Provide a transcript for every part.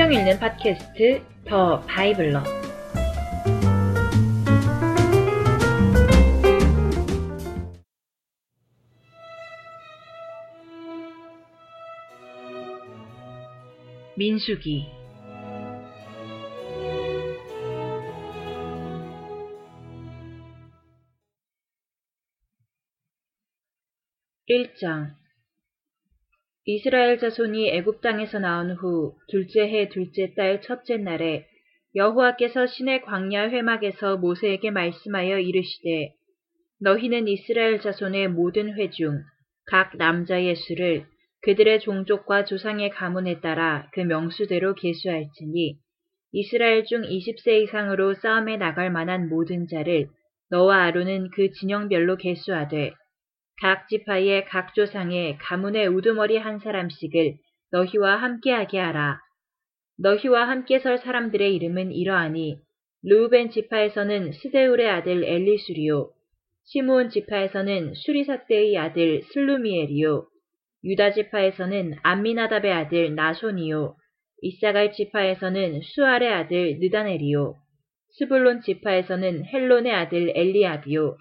성경 읽는 팟캐스트 더 바이블러. 민수기. 1장 이스라엘 자손이 애굽 땅에서 나온 후 둘째 해 둘째 달 첫째 날에 여호와께서 신의 광야 회막에서 모세에게 말씀하여 이르시되 너희는 이스라엘 자손의 모든 회중 각 남자의 수를 그들의 종족과 조상의 가문에 따라 그 명수대로 계수할지니 이스라엘 중 20세 이상으로 싸움에 나갈 만한 모든 자를 너와 아론은 그 진영별로 계수하되 각 지파의 각 조상의 가문의 우두머리 한 사람씩을 너희와 함께하게 하라. 너희와 함께 설 사람들의 이름은 이러하니 루벤 지파에서는 스데울의 아들 엘리수리오, 시므온 지파에서는 수리사대의 아들 슬루미엘이요, 유다 지파에서는 암미나답의 아들 나손이요, 이사갈 지파에서는 수알의 아들 느다넬이요, 스불론 지파에서는 헬론의 아들 엘리압이요,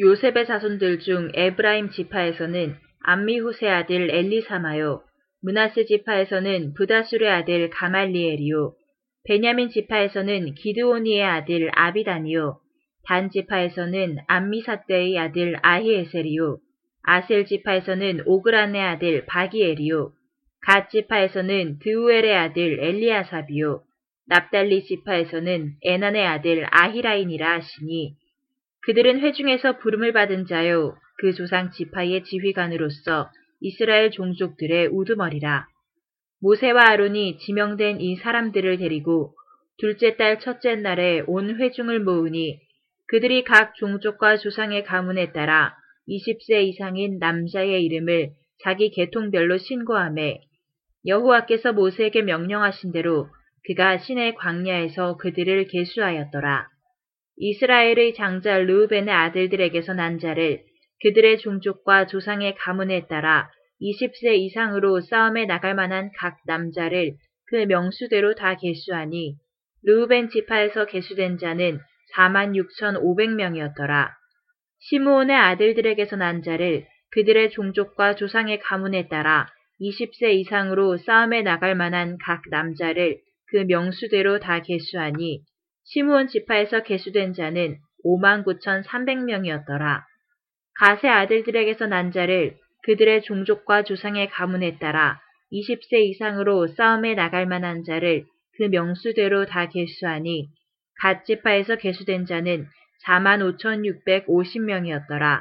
요셉의 자손들 중 에브라임 지파에서는 암미훗의 아들 엘리사마요. 므낫세 지파에서는 브다술의 아들 가말리엘이요. 베냐민 지파에서는 기드오니의 아들 아비단이요. 단 지파에서는 암미삿대의 아들 아히에셀이요. 아셀 지파에서는 오그란의 아들 바기엘이요. 갓 지파에서는 드우엘의 아들 엘리아삽이요. 납달리 지파에서는 에난의 아들 아히라인이라 하시니 그들은 회중에서 부름을 받은 자요 그 조상 지파의 지휘관으로서 이스라엘 종족들의 우두머리라. 모세와 아론이 지명된 이 사람들을 데리고 둘째 달 첫째 날에 온 회중을 모으니 그들이 각 종족과 조상의 가문에 따라 20세 이상인 남자의 이름을 자기 계통별로 신고함에 여호와께서 모세에게 명령하신 대로 그가 신의 광야에서 그들을 계수하였더라. 이스라엘의 장자 르우벤의 아들들에게서 난 자를 그들의 종족과 조상의 가문에 따라 20세 이상으로 싸움에 나갈 만한 각 남자를 그 명수대로 다 계수하니 르우벤 지파에서 계수된 자는 46,500명이었더라. 시므온의 아들들에게서 난 자를 그들의 종족과 조상의 가문에 따라 20세 이상으로 싸움에 나갈 만한 각 남자를 그 명수대로 다 계수하니 시므온 지파에서 계수된 자는 59,300명이었더라. 가세 아들들에게서 난 자를 그들의 종족과 조상의 가문에 따라 20세 이상으로 싸움에 나갈 만한 자를 그 명수대로 다 계수하니 갓 지파에서 계수된 자는 45,650명이었더라.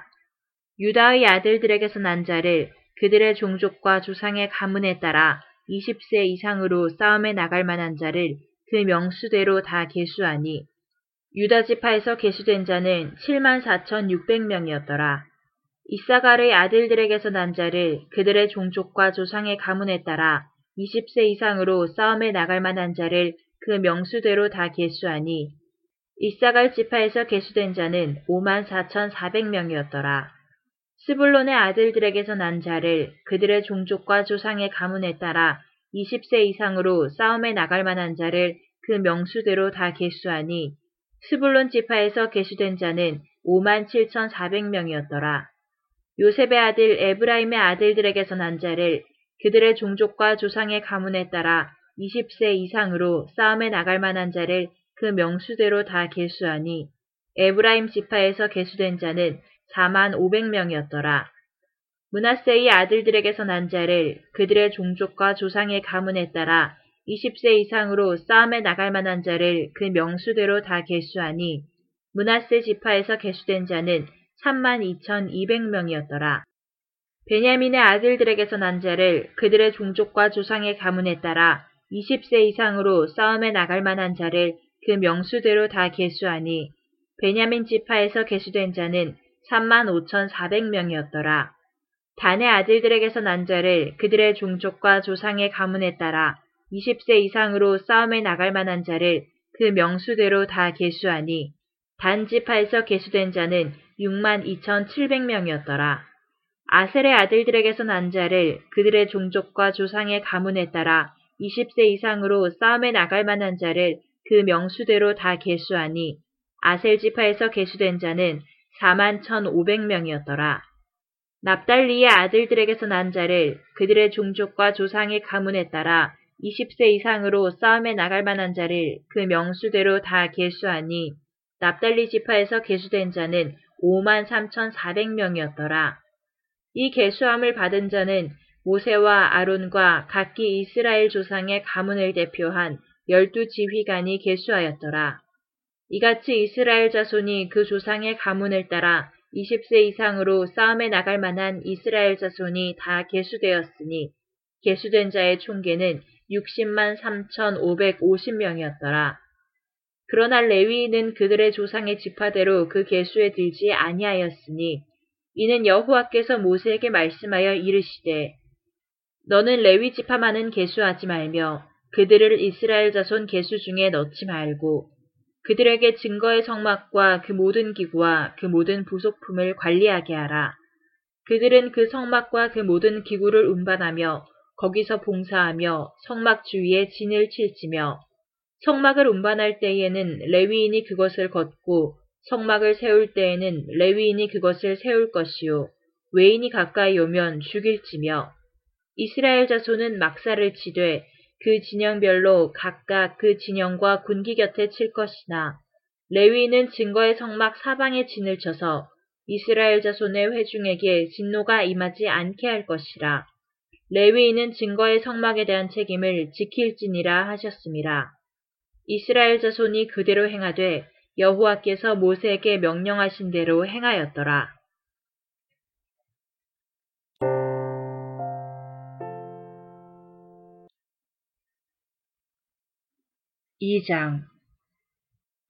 유다의 아들들에게서 난 자를 그들의 종족과 조상의 가문에 따라 20세 이상으로 싸움에 나갈 만한 자를 그 명수대로 다 계수하니 유다 지파에서 계수된 자는 7만 4,600명이었더라. 이사갈의 아들들에게서 난 자를 그들의 종족과 조상의 가문에 따라 20세 이상으로 싸움에 나갈 만한 자를 그 명수대로 다 계수하니 이사갈 지파에서 계수된 자는 5만 4,400명이었더라. 스불론의 아들들에게서 난 자를 그들의 종족과 조상의 가문에 따라 20세 이상으로 싸움에 나갈 만한 자를 그 명수대로 다 계수하니 스불론 지파에서 계수된 자는 5만 7,400명이었더라. 요셉의 아들 에브라임의 아들들에게서 난 자를 그들의 종족과 조상의 가문에 따라 20세 이상으로 싸움에 나갈 만한 자를 그 명수대로 다 계수하니 에브라임 지파에서 계수된 자는 4만 500명이었더라. 문하세의 아들들에게서 난 자를 그들의 종족과 조상의 가문에 따라 20세 이상으로 싸움에 나갈 만한 자를 그 명수대로 다 계수하니 문하세 지파에서 계수된 자는 3만 2,200명이었더라. 베냐민의 아들들에게서 난 자를 그들의 종족과 조상의 가문에 따라 20세 이상으로 싸움에 나갈 만한 자를 그 명수대로 다 계수하니 베냐민 지파에서 계수된 자는 3만 5,400명이었더라. 단의 아들들에게서 난 자를 그들의 종족과 조상의 가문에 따라 20세 이상으로 싸움에 나갈 만한 자를 그 명수대로 다 계수하니 단 지파에서 계수된 자는 6만 2,700명이었더라. 아셀의 아들들에게서 난 자를 그들의 종족과 조상의 가문에 따라 20세 이상으로 싸움에 나갈 만한 자를 그 명수대로 다 계수하니 아셀 지파에서 계수된 자는 4만 1,500명이었더라. 납달리의 아들들에게서 난 자를 그들의 종족과 조상의 가문에 따라 20세 이상으로 싸움에 나갈 만한 자를 그 명수대로 다 계수하니 납달리 지파에서 계수된 자는 5만 3,400명이었더라. 이 계수함을 받은 자는 모세와 아론과 각기 이스라엘 조상의 가문을 대표한 열두 지휘관이 계수하였더라. 이같이 이스라엘 자손이 그 조상의 가문을 따라 20세 이상으로 싸움에 나갈 만한 이스라엘 자손이 다 계수되었으니 계수된 자의 총계는 60만 3,550명이었더라. 그러나 레위인은 그들의 조상의 지파대로 그 계수에 들지 아니하였으니 이는 여호와께서 모세에게 말씀하여 이르시되 너는 레위 지파만은 계수하지 말며 그들을 이스라엘 자손 계수 중에 넣지 말고 그들에게 증거의 성막과 그 모든 기구와 그 모든 부속품을 관리하게 하라. 그들은 그 성막과 그 모든 기구를 운반하며 거기서 봉사하며 성막 주위에 진을 칠지며 성막을 운반할 때에는 레위인이 그것을 걷고 성막을 세울 때에는 레위인이 그것을 세울 것이요 외인이 가까이 오면 죽일지며 이스라엘 자손은 막사를 치되 그 진영별로 각각 그 진영과 군기 곁에 칠 것이나 레위인은 증거의 성막 사방에 진을 쳐서 이스라엘 자손의 회중에게 진노가 임하지 않게 할 것이라. 레위인은 증거의 성막에 대한 책임을 지킬지니라 하셨습니다. 이스라엘 자손이 그대로 행하되 여호와께서 모세에게 명령하신 대로 행하였더라. 2장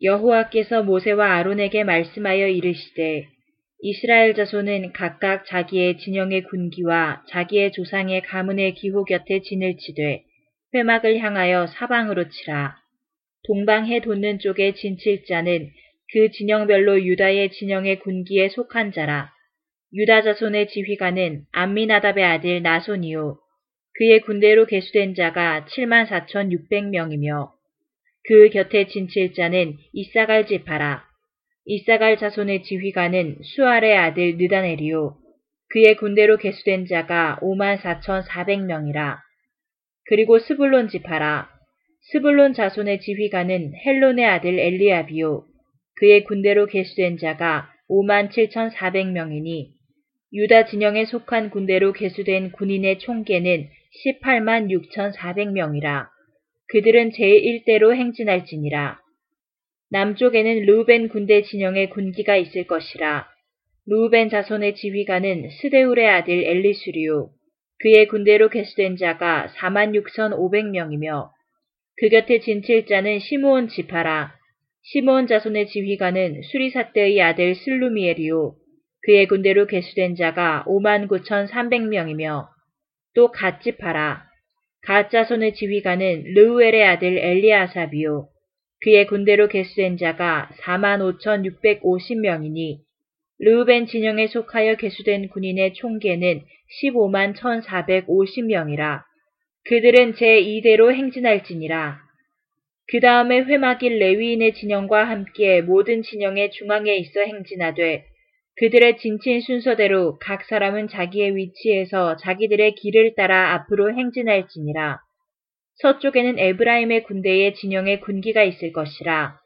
여호와께서 모세와 아론에게 말씀하여 이르시되 이스라엘 자손은 각각 자기의 진영의 군기와 자기의 조상의 가문의 기호 곁에 진을 치되 회막을 향하여 사방으로 치라. 동방해 돋는 쪽에 진칠 자는 그 진영별로 유다의 진영의 군기에 속한 자라. 유다 자손의 지휘관은 암미나답의 아들 나손이요. 그의 군대로 계수된 자가 7만 4천6백명이며 그 곁에 진칠 자는 이사갈 지파라. 이사갈 자손의 지휘관은 수알의 아들 느다네리오. 그의 군대로 계수된 자가 5만 4천4백명이라. 그리고 스불론 지파라. 스불론 자손의 지휘관은 헬론의 아들 엘리압이요. 그의 군대로 계수된 자가 5만 7천4백명이니 유다 진영에 속한 군대로 계수된 군인의 총계는 18만 6천4백명이라. 그들은 제1대로 행진할지니라. 남쪽에는 루벤 군대 진영의 군기가 있을 것이라. 루벤 자손의 지휘관은 스데울의 아들 엘리술이요. 그의 군대로 개수된 자가 46,500명이며 그 곁에 진칠자는 시므온 지파라. 시므온 자손의 지휘관은 수리사떼의 아들 슬루미엘이오. 그의 군대로 개수된 자가 59,300명이며 또 갓지파라. 가짜손의 지휘관은 르우엘의 아들 엘리아사비오. 그의 군대로 개수된 자가 45,650명이니 르우벤 진영에 속하여 개수된 군인의 총계는 15만 1,450명이라. 그들은 제2대로 행진할지니라. 그 다음에 회막일 레위인의 진영과 함께 모든 진영의 중앙에 있어 행진하되 그들의 진친 순서대로 각 사람은 자기의 위치에서 자기들의 길을 따라 앞으로 행진할지니라. 서쪽에는 에브라임의 군대의 진영의 군기가 있을 것이라.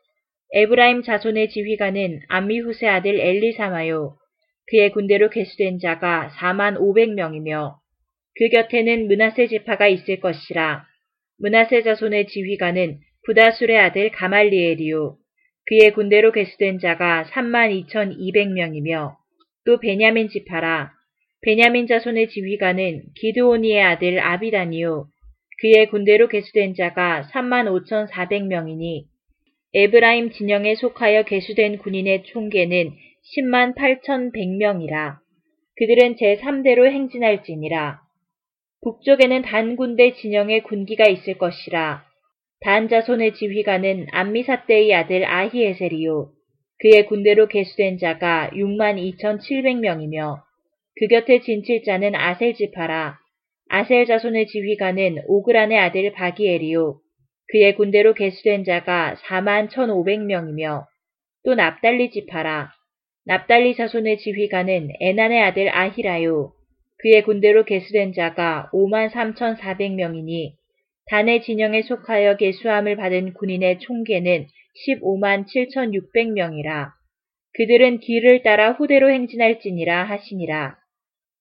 에브라임 자손의 지휘관은 암미후세 아들 엘리사마요. 그의 군대로 개수된 자가 4만 500명이며 그 곁에는 문하세 지파가 있을 것이라. 문하세 자손의 지휘관은 부다술의 아들 가말리엘이요. 그의 군대로 개수된 자가 3만 2,200명이며 또 베냐민 지파라. 베냐민 자손의 지휘관은 기드오니의 아들 아비다니요. 그의 군대로 개수된 자가 3만 5,400명이니 에브라임 진영에 속하여 개수된 군인의 총계는 10만 8,100명이라. 그들은 제3대로 행진할지니라. 북쪽에는 단 군대 진영의 군기가 있을 것이라. 단자손의 지휘관은 암미사떼의 아들 아히에셀이요. 그의 군대로 개수된 자가 6만 2,700명이며 그 곁에 진칠자는 아셀지파라. 아셀 자손의 지휘관은 오그란의 아들 바기엘이요. 그의 군대로 개수된 자가 4만 1,500명이며 또 납달리 지파라. 납달리 자손의 지휘관은 에난의 아들 아히라요. 그의 군대로 개수된 자가 5만 3,400명이니 단의 진영에 속하여 개수함을 받은 군인의 총계는 15만 7,600명이라. 그들은 길을 따라 후대로 행진할지니라 하시니라.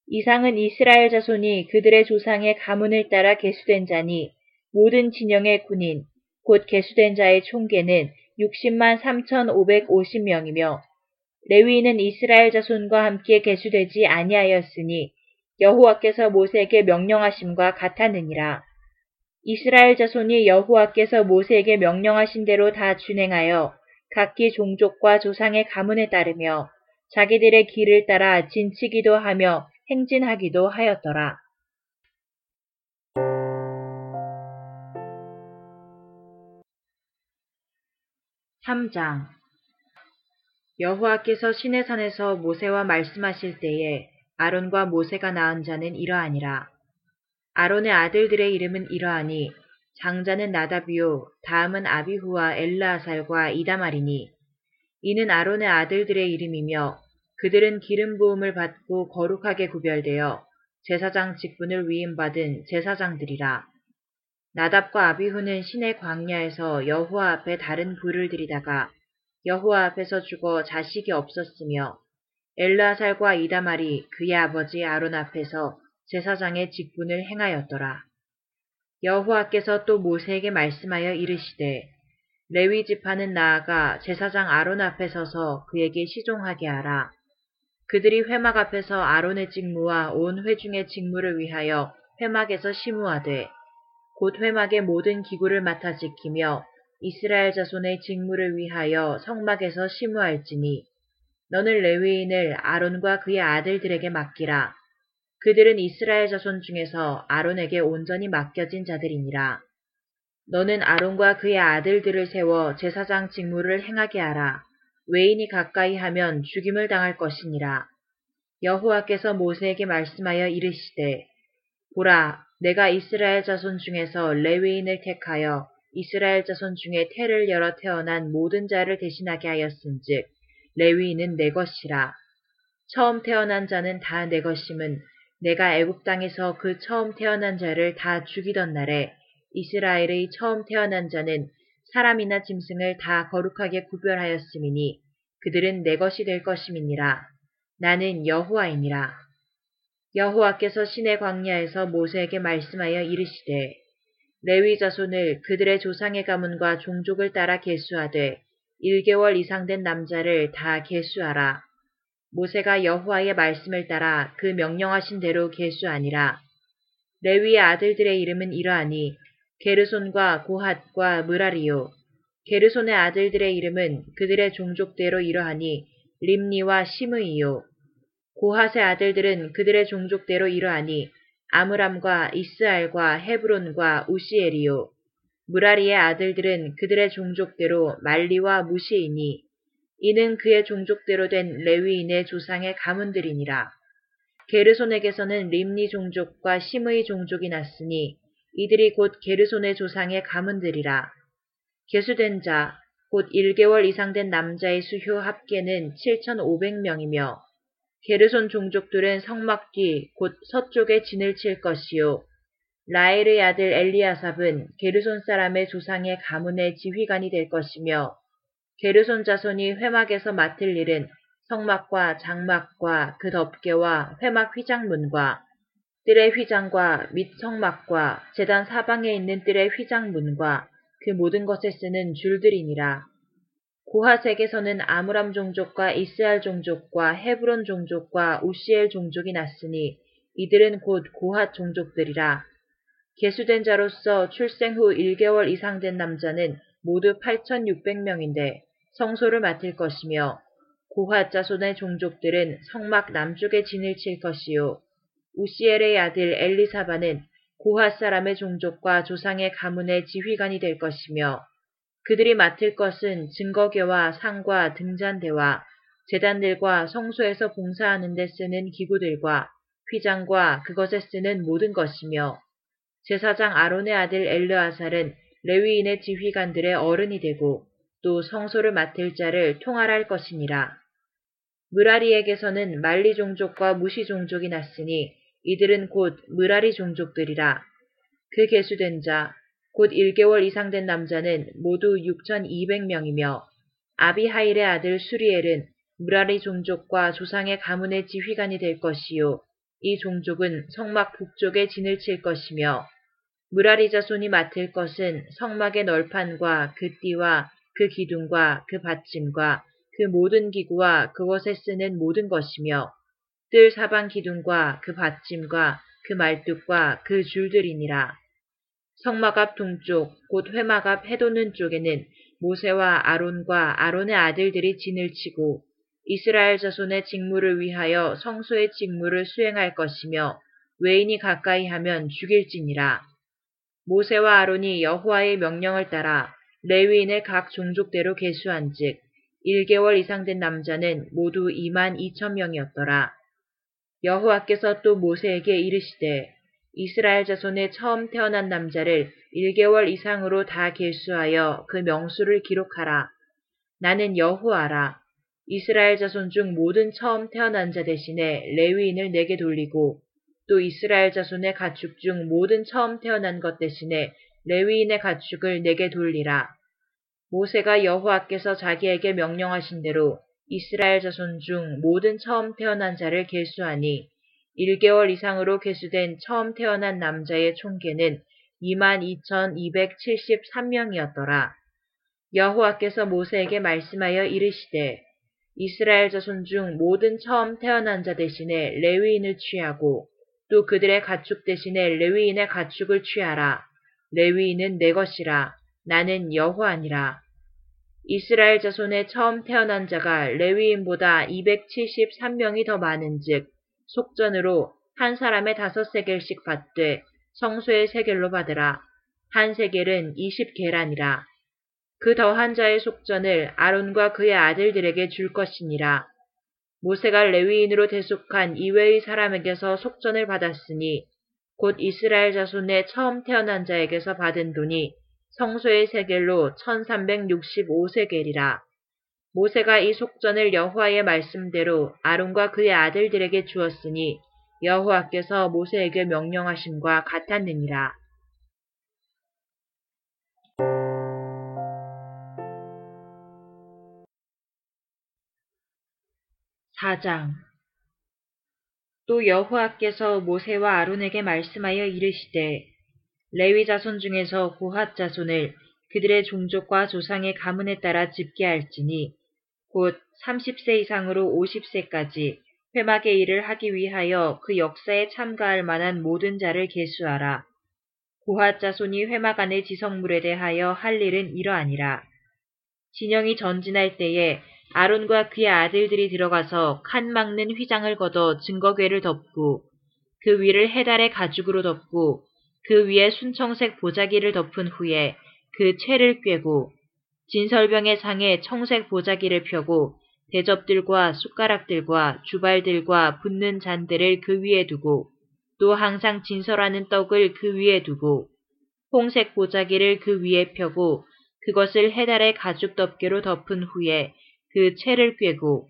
이상은 이스라엘 자손이 그들의 조상의 가문을 따라 개수된 자니 모든 진영의 군인, 곧 개수된 자의 총계는 60만 3,550명이며 레위인은 이스라엘 자손과 함께 개수되지 아니하였으니 여호와께서 모세에게 명령하심과 같았느니라. 이스라엘 자손이 여호와께서 모세에게 명령하신 대로 다 준행하여 각기 종족과 조상의 가문에 따르며 자기들의 길을 따라 진치기도 하며 행진하기도 하였더라. 3장 여호와께서 시내산에서 모세와 말씀하실 때에 아론과 모세가 낳은 자는 이러하니라. 아론의 아들들의 이름은 이러하니 장자는 나다비요 다음은 아비후와 엘라살과 이다말이니 이는 아론의 아들들의 이름이며 그들은 기름 부음을 받고 거룩하게 구별되어 제사장 직분을 위임받은 제사장들이라. 나답과 아비후는 신의 광야에서 여호와 앞에 다른 불을 들이다가 여호와 앞에서 죽어 자식이 없었으며 엘라살과 이다말이 그의 아버지 아론 앞에서 제사장의 직분을 행하였더라. 여호와께서 또 모세에게 말씀하여 이르시되 레위 지파는 나아가 제사장 아론 앞에 서서 그에게 시종하게 하라. 그들이 회막 앞에서 아론의 직무와 온 회중의 직무를 위하여 회막에서 심우하되 곧 회막의 모든 기구를 맡아 지키며 이스라엘 자손의 직무를 위하여 성막에서 심우할지니 너는 레위인을 아론과 그의 아들들에게 맡기라. 그들은 이스라엘 자손 중에서 아론에게 온전히 맡겨진 자들이니라. 너는 아론과 그의 아들들을 세워 제사장 직무를 행하게 하라. 외인이 가까이 하면 죽임을 당할 것이니라. 여호와께서 모세에게 말씀하여 이르시되 보라 내가 이스라엘 자손 중에서 레위인을 택하여 이스라엘 자손 중에 태를 열어 태어난 모든 자를 대신하게 하였은즉 레위인은 내 것이라. 처음 태어난 자는 다 내 것임은 내가 애굽 땅에서 그 처음 태어난 자를 다 죽이던 날에 이스라엘의 처음 태어난 자는 사람이나 짐승을 다 거룩하게 구별하였음이니 그들은 내 것이 될 것임이니라. 나는 여호와이니라. 여호와께서 신의 광야에서 모세에게 말씀하여 이르시되 레위 자손을 그들의 조상의 가문과 종족을 따라 계수하되 1개월 이상 된 남자를 다 계수하라. 모세가 여호와의 말씀을 따라 그 명령하신 대로 계수하니라. 레위의 아들들의 이름은 이러하니 게르손과 고핫과 무라리요. 게르손의 아들들의 이름은 그들의 종족대로 이러하니 림니와 시므이요. 고핫의 아들들은 그들의 종족대로 이러하니 아므람과 이스알과 헤브론과 우시엘이요. 무라리의 아들들은 그들의 종족대로 말리와 무시이니 이는 그의 종족대로 된 레위인의 조상의 가문들이니라. 게르손에게서는 림니 종족과 시므이 종족이 났으니 이들이 곧 게르손의 조상의 가문들이라. 개수된 자, 곧 1개월 이상 된 남자의 수효 합계는 7,500명이며 게르손 종족들은 성막 뒤 곧 서쪽에 진을 칠 것이요. 라엘의 아들 엘리아삽은 게르손 사람의 조상의 가문의 지휘관이 될 것이며 게르손 자손이 회막에서 맡을 일은 성막과 장막과 그 덮개와 회막 휘장문과 뜰의 휘장과 및 성막과 재단 사방에 있는 뜰의 휘장문과 그 모든 것에 쓰는 줄들이니라. 고하색에서는 아므람 종족과 이스알 종족과 헤브론 종족과 우시엘 종족이 났으니 이들은 곧 고핫 종족들이라. 개수된 자로서 출생 후 1개월 이상 된 남자는 모두 8,600명인데 성소를 맡을 것이며 고핫 자손의 종족들은 성막 남쪽에 진을 칠 것이요. 우시엘의 아들 엘리사바는 고핫 사람의 종족과 조상의 가문의 지휘관이 될 것이며 그들이 맡을 것은 증거계와 상과 등잔대와 재단들과 성소에서 봉사하는 데 쓰는 기구들과 휘장과 그것에 쓰는 모든 것이며 제사장 아론의 아들 엘르아살은 레위인의 지휘관들의 어른이 되고 또 성소를 맡을 자를 통할할 것이니라. 무라리에게서는 말리 종족과 무시 종족이 났으니 이들은 곧 무라리 종족들이라. 그 개수된 자, 곧 1개월 이상 된 남자는 모두 6,200명이며 아비하일의 아들 수리엘은 무라리 종족과 조상의 가문의 지휘관이 될 것이요. 이 종족은 성막 북쪽에 진을 칠 것이며 무라리 자손이 맡을 것은 성막의 널판과 그 띠와 그 기둥과 그 받침과 그 모든 기구와 그것에 쓰는 모든 것이며 뜰 사방 기둥과 그 받침과 그 말뚝과 그 줄들이니라. 성막 앞 동쪽 곧 회막 앞 해돋는 쪽에는 모세와 아론과 아론의 아들들이 진을 치고 이스라엘 자손의 직무를 위하여 성소의 직무를 수행할 것이며 외인이 가까이 하면 죽일지니라. 모세와 아론이 여호와의 명령을 따라 레위인을 각 종족대로 계수한 즉 1개월 이상 된 남자는 모두 2만 2천 명이었더라. 여호와께서 또 모세에게 이르시되 이스라엘 자손의 처음 태어난 남자를 1개월 이상으로 다 계수하여 그 명수를 기록하라. 나는 여호와라. 이스라엘 자손 중 모든 처음 태어난 자 대신에 레위인을 내게 돌리고 또 이스라엘 자손의 가축 중 모든 처음 태어난 것 대신에 레위인의 가축을 내게 돌리라. 모세가 여호와께서 자기에게 명령하신 대로 이스라엘 자손 중 모든 처음 태어난 자를 계수하니 1개월 이상으로 계수된 처음 태어난 남자의 총계는 22,273명이었더라. 여호와께서 모세에게 말씀하여 이르시되 이스라엘 자손 중 모든 처음 태어난 자 대신에 레위인을 취하고 또 그들의 가축 대신에 레위인의 가축을 취하라. 레위인은 내 것이라. 나는 여호와니라. 이스라엘 자손의 처음 태어난 자가 레위인보다 273명이 더 많은즉 속전으로 한 사람의 다섯 세겔씩 받되 성소의 세겔로 받으라. 한 세겔은 20계란이라. 그 더한 자의 속전을 아론과 그의 아들들에게 줄 것이니라. 모세가 레위인으로 대속한 이외의 사람에게서 속전을 받았으니 곧 이스라엘 자손의 처음 태어난 자에게서 받은 돈이 성소의 세겔로 1365세겔이라. 모세가 이 속전을 여호와의 말씀대로 아론과 그의 아들들에게 주었으니 여호와께서 모세에게 명령하심과 같았느니라. 4장 또 여호와께서 모세와 아론에게 말씀하여 이르시되 레위 자손 중에서 고핫 자손을 그들의 종족과 조상의 가문에 따라 집계할지니 곧 30세 이상으로 50세까지 회막의 일을 하기 위하여 그 역사에 참가할 만한 모든 자를 계수하라. 고핫 자손이 회막 안의 지성물에 대하여 할 일은 이러하니라. 진영이 전진할 때에 아론과 그의 아들들이 들어가서 칸 막는 휘장을 걷어 증거궤를 덮고 그 위를 해달의 가죽으로 덮고 그 위에 순청색 보자기를 덮은 후에 그 채를 꿰고 진설병의 상에 청색 보자기를 펴고 대접들과 숟가락들과 주발들과 붓는 잔들을 그 위에 두고 또 항상 진설하는 떡을 그 위에 두고 홍색 보자기를 그 위에 펴고 그것을 해달의 가죽 덮개로 덮은 후에 그 채를 꿰고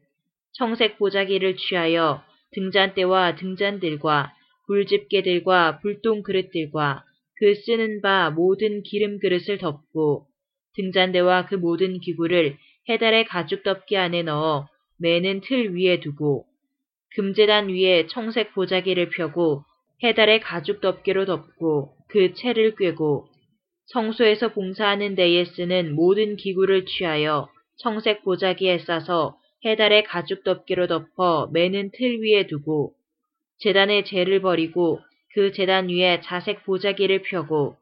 청색 보자기를 취하여 등잔대와 등잔들과 불집게들과 불똥 그릇들과 그 쓰는 바 모든 기름 그릇을 덮고 등잔대와 그 모든 기구를 해달의 가죽 덮개 안에 넣어 매는 틀 위에 두고 금재단 위에 청색 보자기를 펴고 해달의 가죽 덮개로 덮고 그 채를 꿰고 성소에서 봉사하는 데에 쓰는 모든 기구를 취하여 청색 보자기에 싸서 해달의 가죽 덮개로 덮어 매는 틀 위에 두고 재단의 재를 버리고 그 재단 위에 자색 보자기를 펴고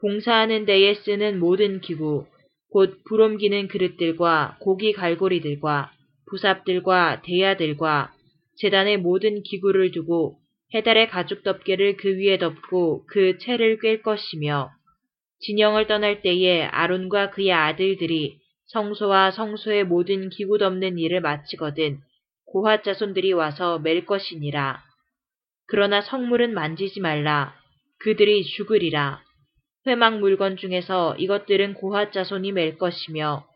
봉사하는 데에 쓰는 모든 기구 곧 불옮기는 그릇들과 고기 갈고리들과 부삽들과 대야들과 재단의 모든 기구를 두고 해달의 가죽 덮개를 그 위에 덮고 그 채를 꿰 것이며 진영을 떠날 때에 아론과 그의 아들들이 성소와 성소의 모든 기구 덮는 일을 마치거든 고핫 자손들이 와서 맬 것이니라. 그러나 성물은 만지지 말라. 그들이 죽으리라. 회막 물건 중에서 이것들은 고핫 자손이 맬 것이며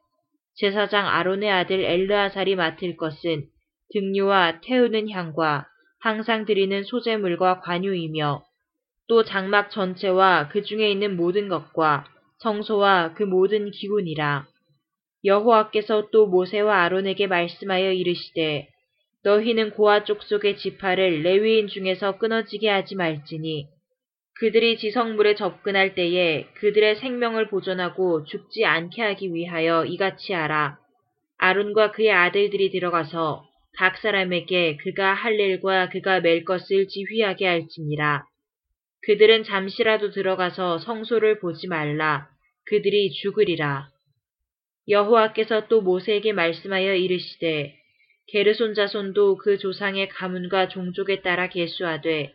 제사장 아론의 아들 엘르아살이 맡을 것은 등류와 태우는 향과 항상 드리는 소재물과 관유이며 또 장막 전체와 그 중에 있는 모든 것과 성소와 그 모든 기운이라. 여호와께서 또 모세와 아론에게 말씀하여 이르시되 너희는 고아 족속의 지파를 레위인 중에서 끊어지게 하지 말지니 그들이 지성물에 접근할 때에 그들의 생명을 보존하고 죽지 않게 하기 위하여 이같이 하라. 아론과 그의 아들들이 들어가서 각 사람에게 그가 할 일과 그가 맬 것을 지휘하게 할지니라. 그들은 잠시라도 들어가서 성소를 보지 말라. 그들이 죽으리라. 여호와께서 또 모세에게 말씀하여 이르시되 게르손 자손도 그 조상의 가문과 종족에 따라 계수하되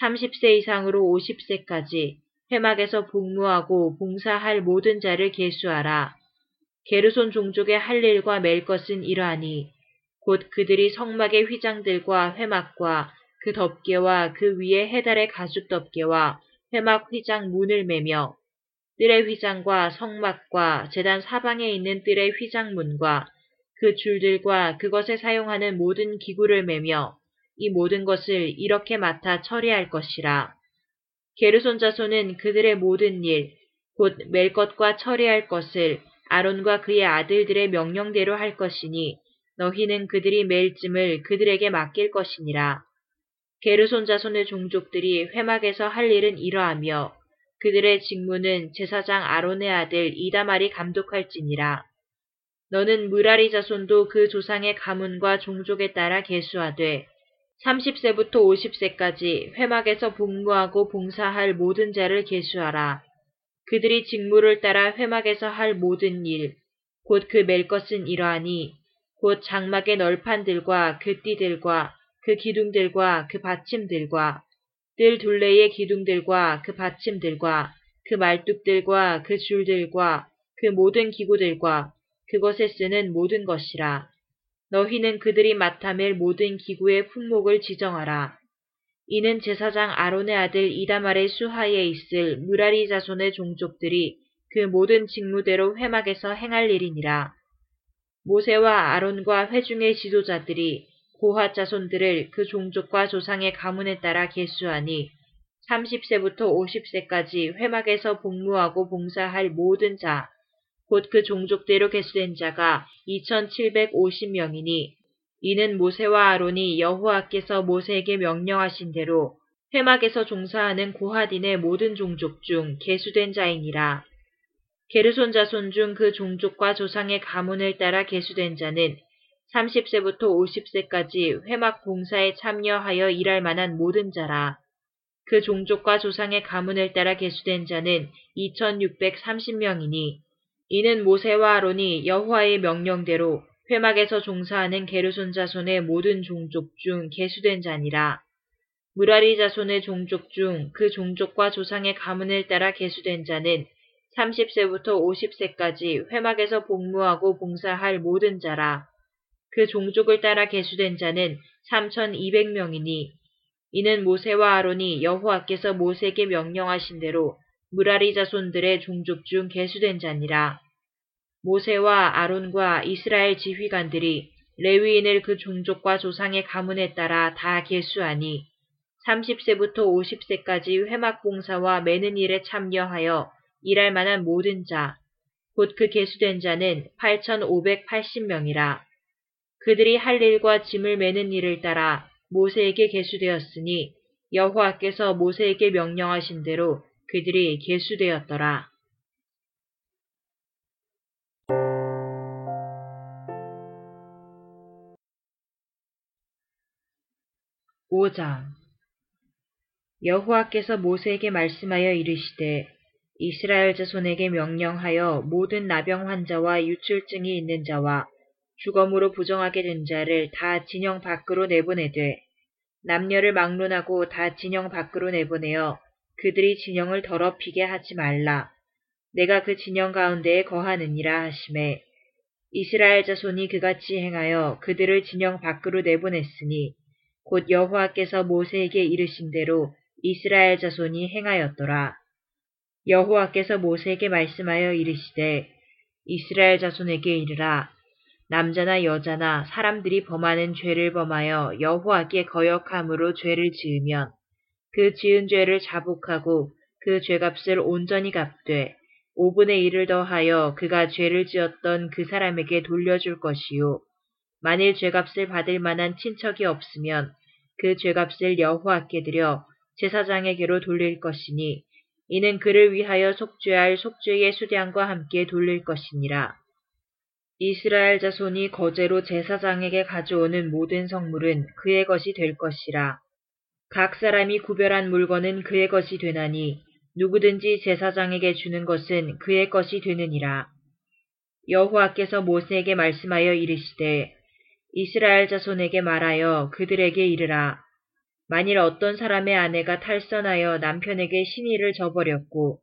30세 이상으로 50세까지 회막에서 복무하고 봉사할 모든 자를 계수하라. 게르손 종족의 할 일과 맬 것은 이러하니 곧 그들이 성막의 휘장들과 회막과 그 덮개와 그 위에 해달의 가죽 덮개와 회막 휘장 문을 매며 뜰의 휘장과 성막과 재단 사방에 있는 뜰의 휘장문과 그 줄들과 그것에 사용하는 모든 기구를 매며 이 모든 것을 이렇게 맡아 처리할 것이라. 게르손 자손은 그들의 모든 일, 곧 멜 것과 처리할 것을 아론과 그의 아들들의 명령대로 할 것이니 너희는 그들이 멜 쯤을 그들에게 맡길 것이니라. 게르손 자손의 종족들이 회막에서 할 일은 이러하며 그들의 직무는 제사장 아론의 아들 이다말이 감독할지니라. 너는 무라리 자손도 그 조상의 가문과 종족에 따라 계수하되 30세부터 50세까지 회막에서 복무하고 봉사할 모든 자를 계수하라. 그들이 직무를 따라 회막에서 할 모든 일, 곧 그 멜 것은 이러하니 곧 장막의 널판들과 그 띠들과 그 기둥들과 그 받침들과 뜰 둘레의 기둥들과 그 받침들과 그 말뚝들과 그 줄들과 그 모든 기구들과 그것에 쓰는 모든 것이라. 너희는 그들이 맡아맬 모든 기구의 품목을 지정하라. 이는 제사장 아론의 아들 이다말의 수하에 있을 무라리 자손의 종족들이 그 모든 직무대로 회막에서 행할 일이니라. 모세와 아론과 회중의 지도자들이 고핫 자손들을 그 종족과 조상의 가문에 따라 계수하니 30세부터 50세까지 회막에서 복무하고 봉사할 모든 자, 곧 그 종족대로 계수된 자가 2750명이니 이는 모세와 아론이 여호와께서 모세에게 명령하신 대로 회막에서 종사하는 고하딘의 모든 종족 중 계수된 자이니라. 게르손 자손 중 그 종족과 조상의 가문을 따라 계수된 자는 30세부터 50세까지 회막 봉사에 참여하여 일할 만한 모든 자라. 그 종족과 조상의 가문을 따라 계수된 자는 2630명이니 이는 모세와 아론이 여호와의 명령대로 회막에서 종사하는 게르손 자손의 모든 종족 중 계수된 자니라. 무라리 자손의 종족 중 그 종족과 조상의 가문을 따라 계수된 자는 30세부터 50세까지 회막에서 복무하고 봉사할 모든 자라. 그 종족을 따라 계수된 자는 3,200명이니 이는 모세와 아론이 여호와께서 모세에게 명령하신 대로 무라리 자손들의 종족 중 계수된 자니라. 모세와 아론과 이스라엘 지휘관들이 레위인을 그 종족과 조상의 가문에 따라 다 계수하니 30세부터 50세까지 회막 봉사와 매는 일에 참여하여 일할 만한 모든 자, 곧 그 계수된 자는 8,580명이라. 그들이 할 일과 짐을 매는 일을 따라 모세에게 계수되었으니 여호와께서 모세에게 명령하신 대로 그들이 계수되었더라. 5장 여호와께서 모세에게 말씀하여 이르시되 이스라엘 자손에게 명령하여 모든 나병 환자와 유출증이 있는 자와 주검으로 부정하게 된 자를 다 진영 밖으로 내보내되 남녀를 막론하고 다 진영 밖으로 내보내어 그들이 진영을 더럽히게 하지 말라. 내가 그 진영 가운데에 거하느니라 하심에 이스라엘 자손이 그같이 행하여 그들을 진영 밖으로 내보냈으니 곧 여호와께서 모세에게 이르신 대로 이스라엘 자손이 행하였더라. 여호와께서 모세에게 말씀하여 이르시되 이스라엘 자손에게 이르라 남자나 여자나 사람들이 범하는 죄를 범하여 여호와께 거역함으로 죄를 지으면 그 지은 죄를 자복하고 그 죄값을 온전히 갚되 5분의 1을 더하여 그가 죄를 지었던 그 사람에게 돌려줄 것이요. 만일 죄값을 받을 만한 친척이 없으면 그 죄값을 여호와께 드려 제사장에게로 돌릴 것이니 이는 그를 위하여 속죄할 속죄의 수량과 함께 돌릴 것이니라. 이스라엘 자손이 거제로 제사장에게 가져오는 모든 성물은 그의 것이 될 것이라. 각 사람이 구별한 물건은 그의 것이 되나니 누구든지 제사장에게 주는 것은 그의 것이 되느니라. 여호와께서 모세에게 말씀하여 이르시되 이스라엘 자손에게 말하여 그들에게 이르라. 만일 어떤 사람의 아내가 탈선하여 남편에게 신의를 저버렸고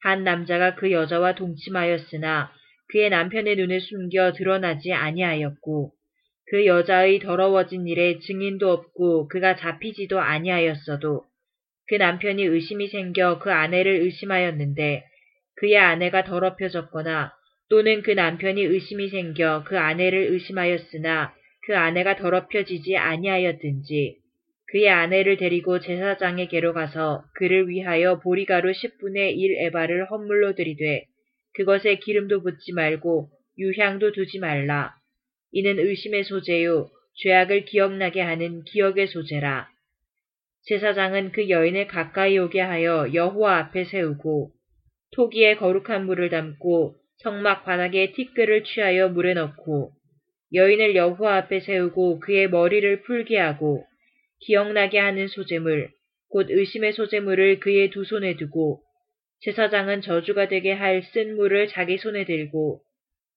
한 남자가 그 여자와 동침하였으나 그의 남편의 눈에 숨겨 드러나지 아니하였고 그 여자의 더러워진 일에 증인도 없고 그가 잡히지도 아니하였어도 그 남편이 의심이 생겨 그 아내를 의심하였는데 그의 아내가 더럽혀졌거나 또는 그 남편이 의심이 생겨 그 아내를 의심하였으나 그 아내가 더럽혀지지 아니하였든지 그의 아내를 데리고 제사장에게로 가서 그를 위하여 보리가루 10분의 1 에바를 헌물로 드리되 그것에 기름도 붓지 말고 유향도 두지 말라. 이는 의심의 소재요 죄악을 기억나게 하는 기억의 소재라. 제사장은 그 여인을 가까이 오게 하여 여호와 앞에 세우고 토기에 거룩한 물을 담고 성막 바닥에 티끌을 취하여 물에 넣고 여인을 여호와 앞에 세우고 그의 머리를 풀게 하고 기억나게 하는 소재물 곧 의심의 소재물을 그의 두 손에 두고 제사장은 저주가 되게 할 쓴 물을 자기 손에 들고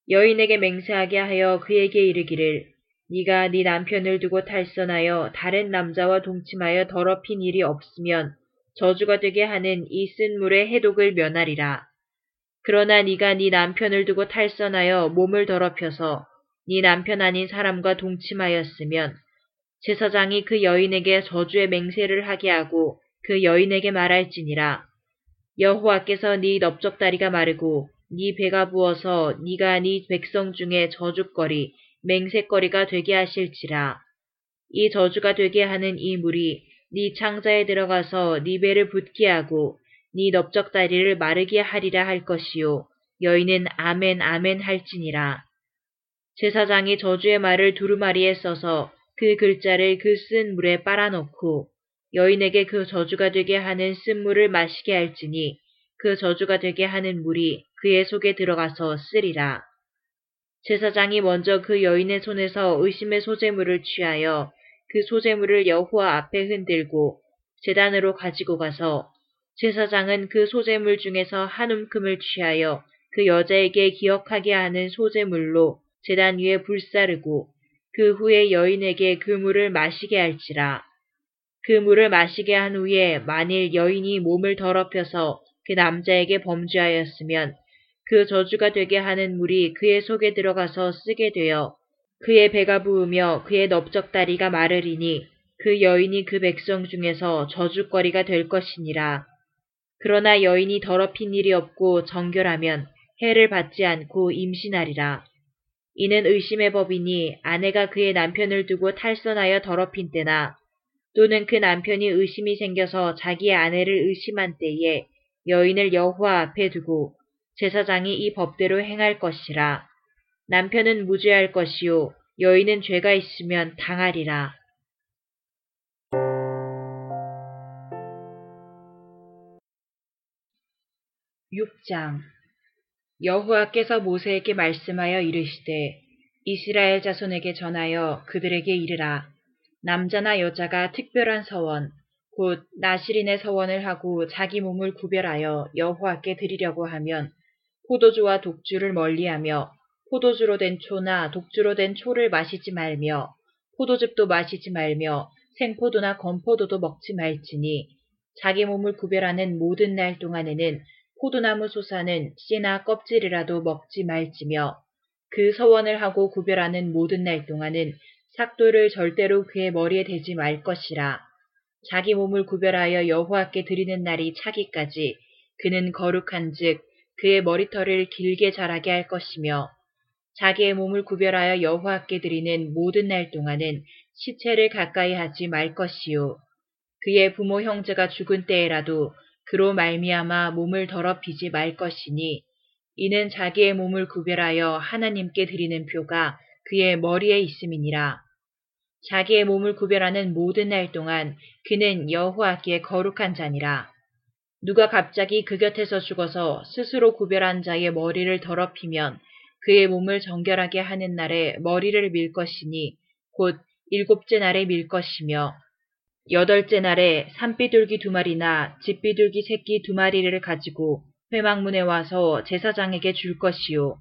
여인에게 맹세하게 하여 그에게 이르기를 네가 네 남편을 두고 탈선하여 다른 남자와 동침하여 더럽힌 일이 없으면 저주가 되게 하는 이 쓴 물의 해독을 면하리라. 그러나 네가 네 남편을 두고 탈선하여 몸을 더럽혀서 네 남편 아닌 사람과 동침하였으면 제사장이 그 여인에게 저주의 맹세를 하게 하고 그 여인에게 말할지니라. 여호와께서 네 넓적다리가 마르고 네 배가 부어서 네가 네 백성 중에 저주거리 맹세거리가 되게 하실지라. 이 저주가 되게 하는 이 물이 네 창자에 들어가서 네 배를 붓게 하고 네 넓적다리를 마르게 하리라 할 것이요. 여인은 아멘 아멘 할지니라. 제사장이 저주의 말을 두루마리에 써서 그 글자를 그 쓴 물에 빨아놓고 여인에게 그 저주가 되게 하는 쓴 물을 마시게 할지니 그 저주가 되게 하는 물이 그의 속에 들어가서 쓰리라. 제사장이 먼저 그 여인의 손에서 의심의 소재물을 취하여 그 소재물을 여호와 앞에 흔들고 재단으로 가지고 가서 제사장은 그 소재물 중에서 한 움큼을 취하여 그 여자에게 기억하게 하는 소재물로 재단 위에 불사르고 그 후에 여인에게 그 물을 마시게 할지라. 그 물을 마시게 한 후에 만일 여인이 몸을 더럽혀서 그 남자에게 범죄하였으면 그 저주가 되게 하는 물이 그의 속에 들어가서 쓰게 되어 그의 배가 부으며 그의 넓적다리가 마르리니 그 여인이 그 백성 중에서 저주거리가 될 것이니라. 그러나 여인이 더럽힌 일이 없고 정결하면 해를 받지 않고 임신하리라. 이는 의심의 법이니 아내가 그의 남편을 두고 탈선하여 더럽힌 때나 또는 그 남편이 의심이 생겨서 자기의 아내를 의심한 때에 여인을 여호와 앞에 두고 제사장이 이 법대로 행할 것이라. 남편은 무죄할 것이요 여인은 죄가 있으면 당하리라. 6장 여호와께서 모세에게 말씀하여 이르시되 이스라엘 자손에게 전하여 그들에게 이르라. 남자나 여자가 특별한 서원, 곧 나시린의 서원을 하고 자기 몸을 구별하여 여호와께 드리려고 하면 포도주와 독주를 멀리하며 포도주로 된 초나 독주로 된 초를 마시지 말며 포도즙도 마시지 말며 생포도나 건포도도 먹지 말지니 자기 몸을 구별하는 모든 날 동안에는 포도나무 소사는 씨나 껍질이라도 먹지 말지며 그 서원을 하고 구별하는 모든 날 동안은 삭도를 절대로 그의 머리에 대지 말 것이라. 자기 몸을 구별하여 여호와께 드리는 날이 차기까지 그는 거룩한즉 그의 머리털을 길게 자라게 할 것이며 자기의 몸을 구별하여 여호와께 드리는 모든 날 동안은 시체를 가까이 하지 말 것이요 그의 부모 형제가 죽은 때에라도 그로 말미암아 몸을 더럽히지 말 것이니 이는 자기의 몸을 구별하여 하나님께 드리는 표가 그의 머리에 있음이니라. 자기의 몸을 구별하는 모든 날 동안 그는 여호와께 거룩한 자니라. 누가 갑자기 그 곁에서 죽어서 스스로 구별한 자의 머리를 더럽히면 그의 몸을 정결하게 하는 날에 머리를 밀 것이니 곧 일곱째 날에 밀 것이며 여덟째 날에 산비둘기 두 마리나 집비둘기 새끼 두 마리를 가지고 회막문에 와서 제사장에게 줄 것이요.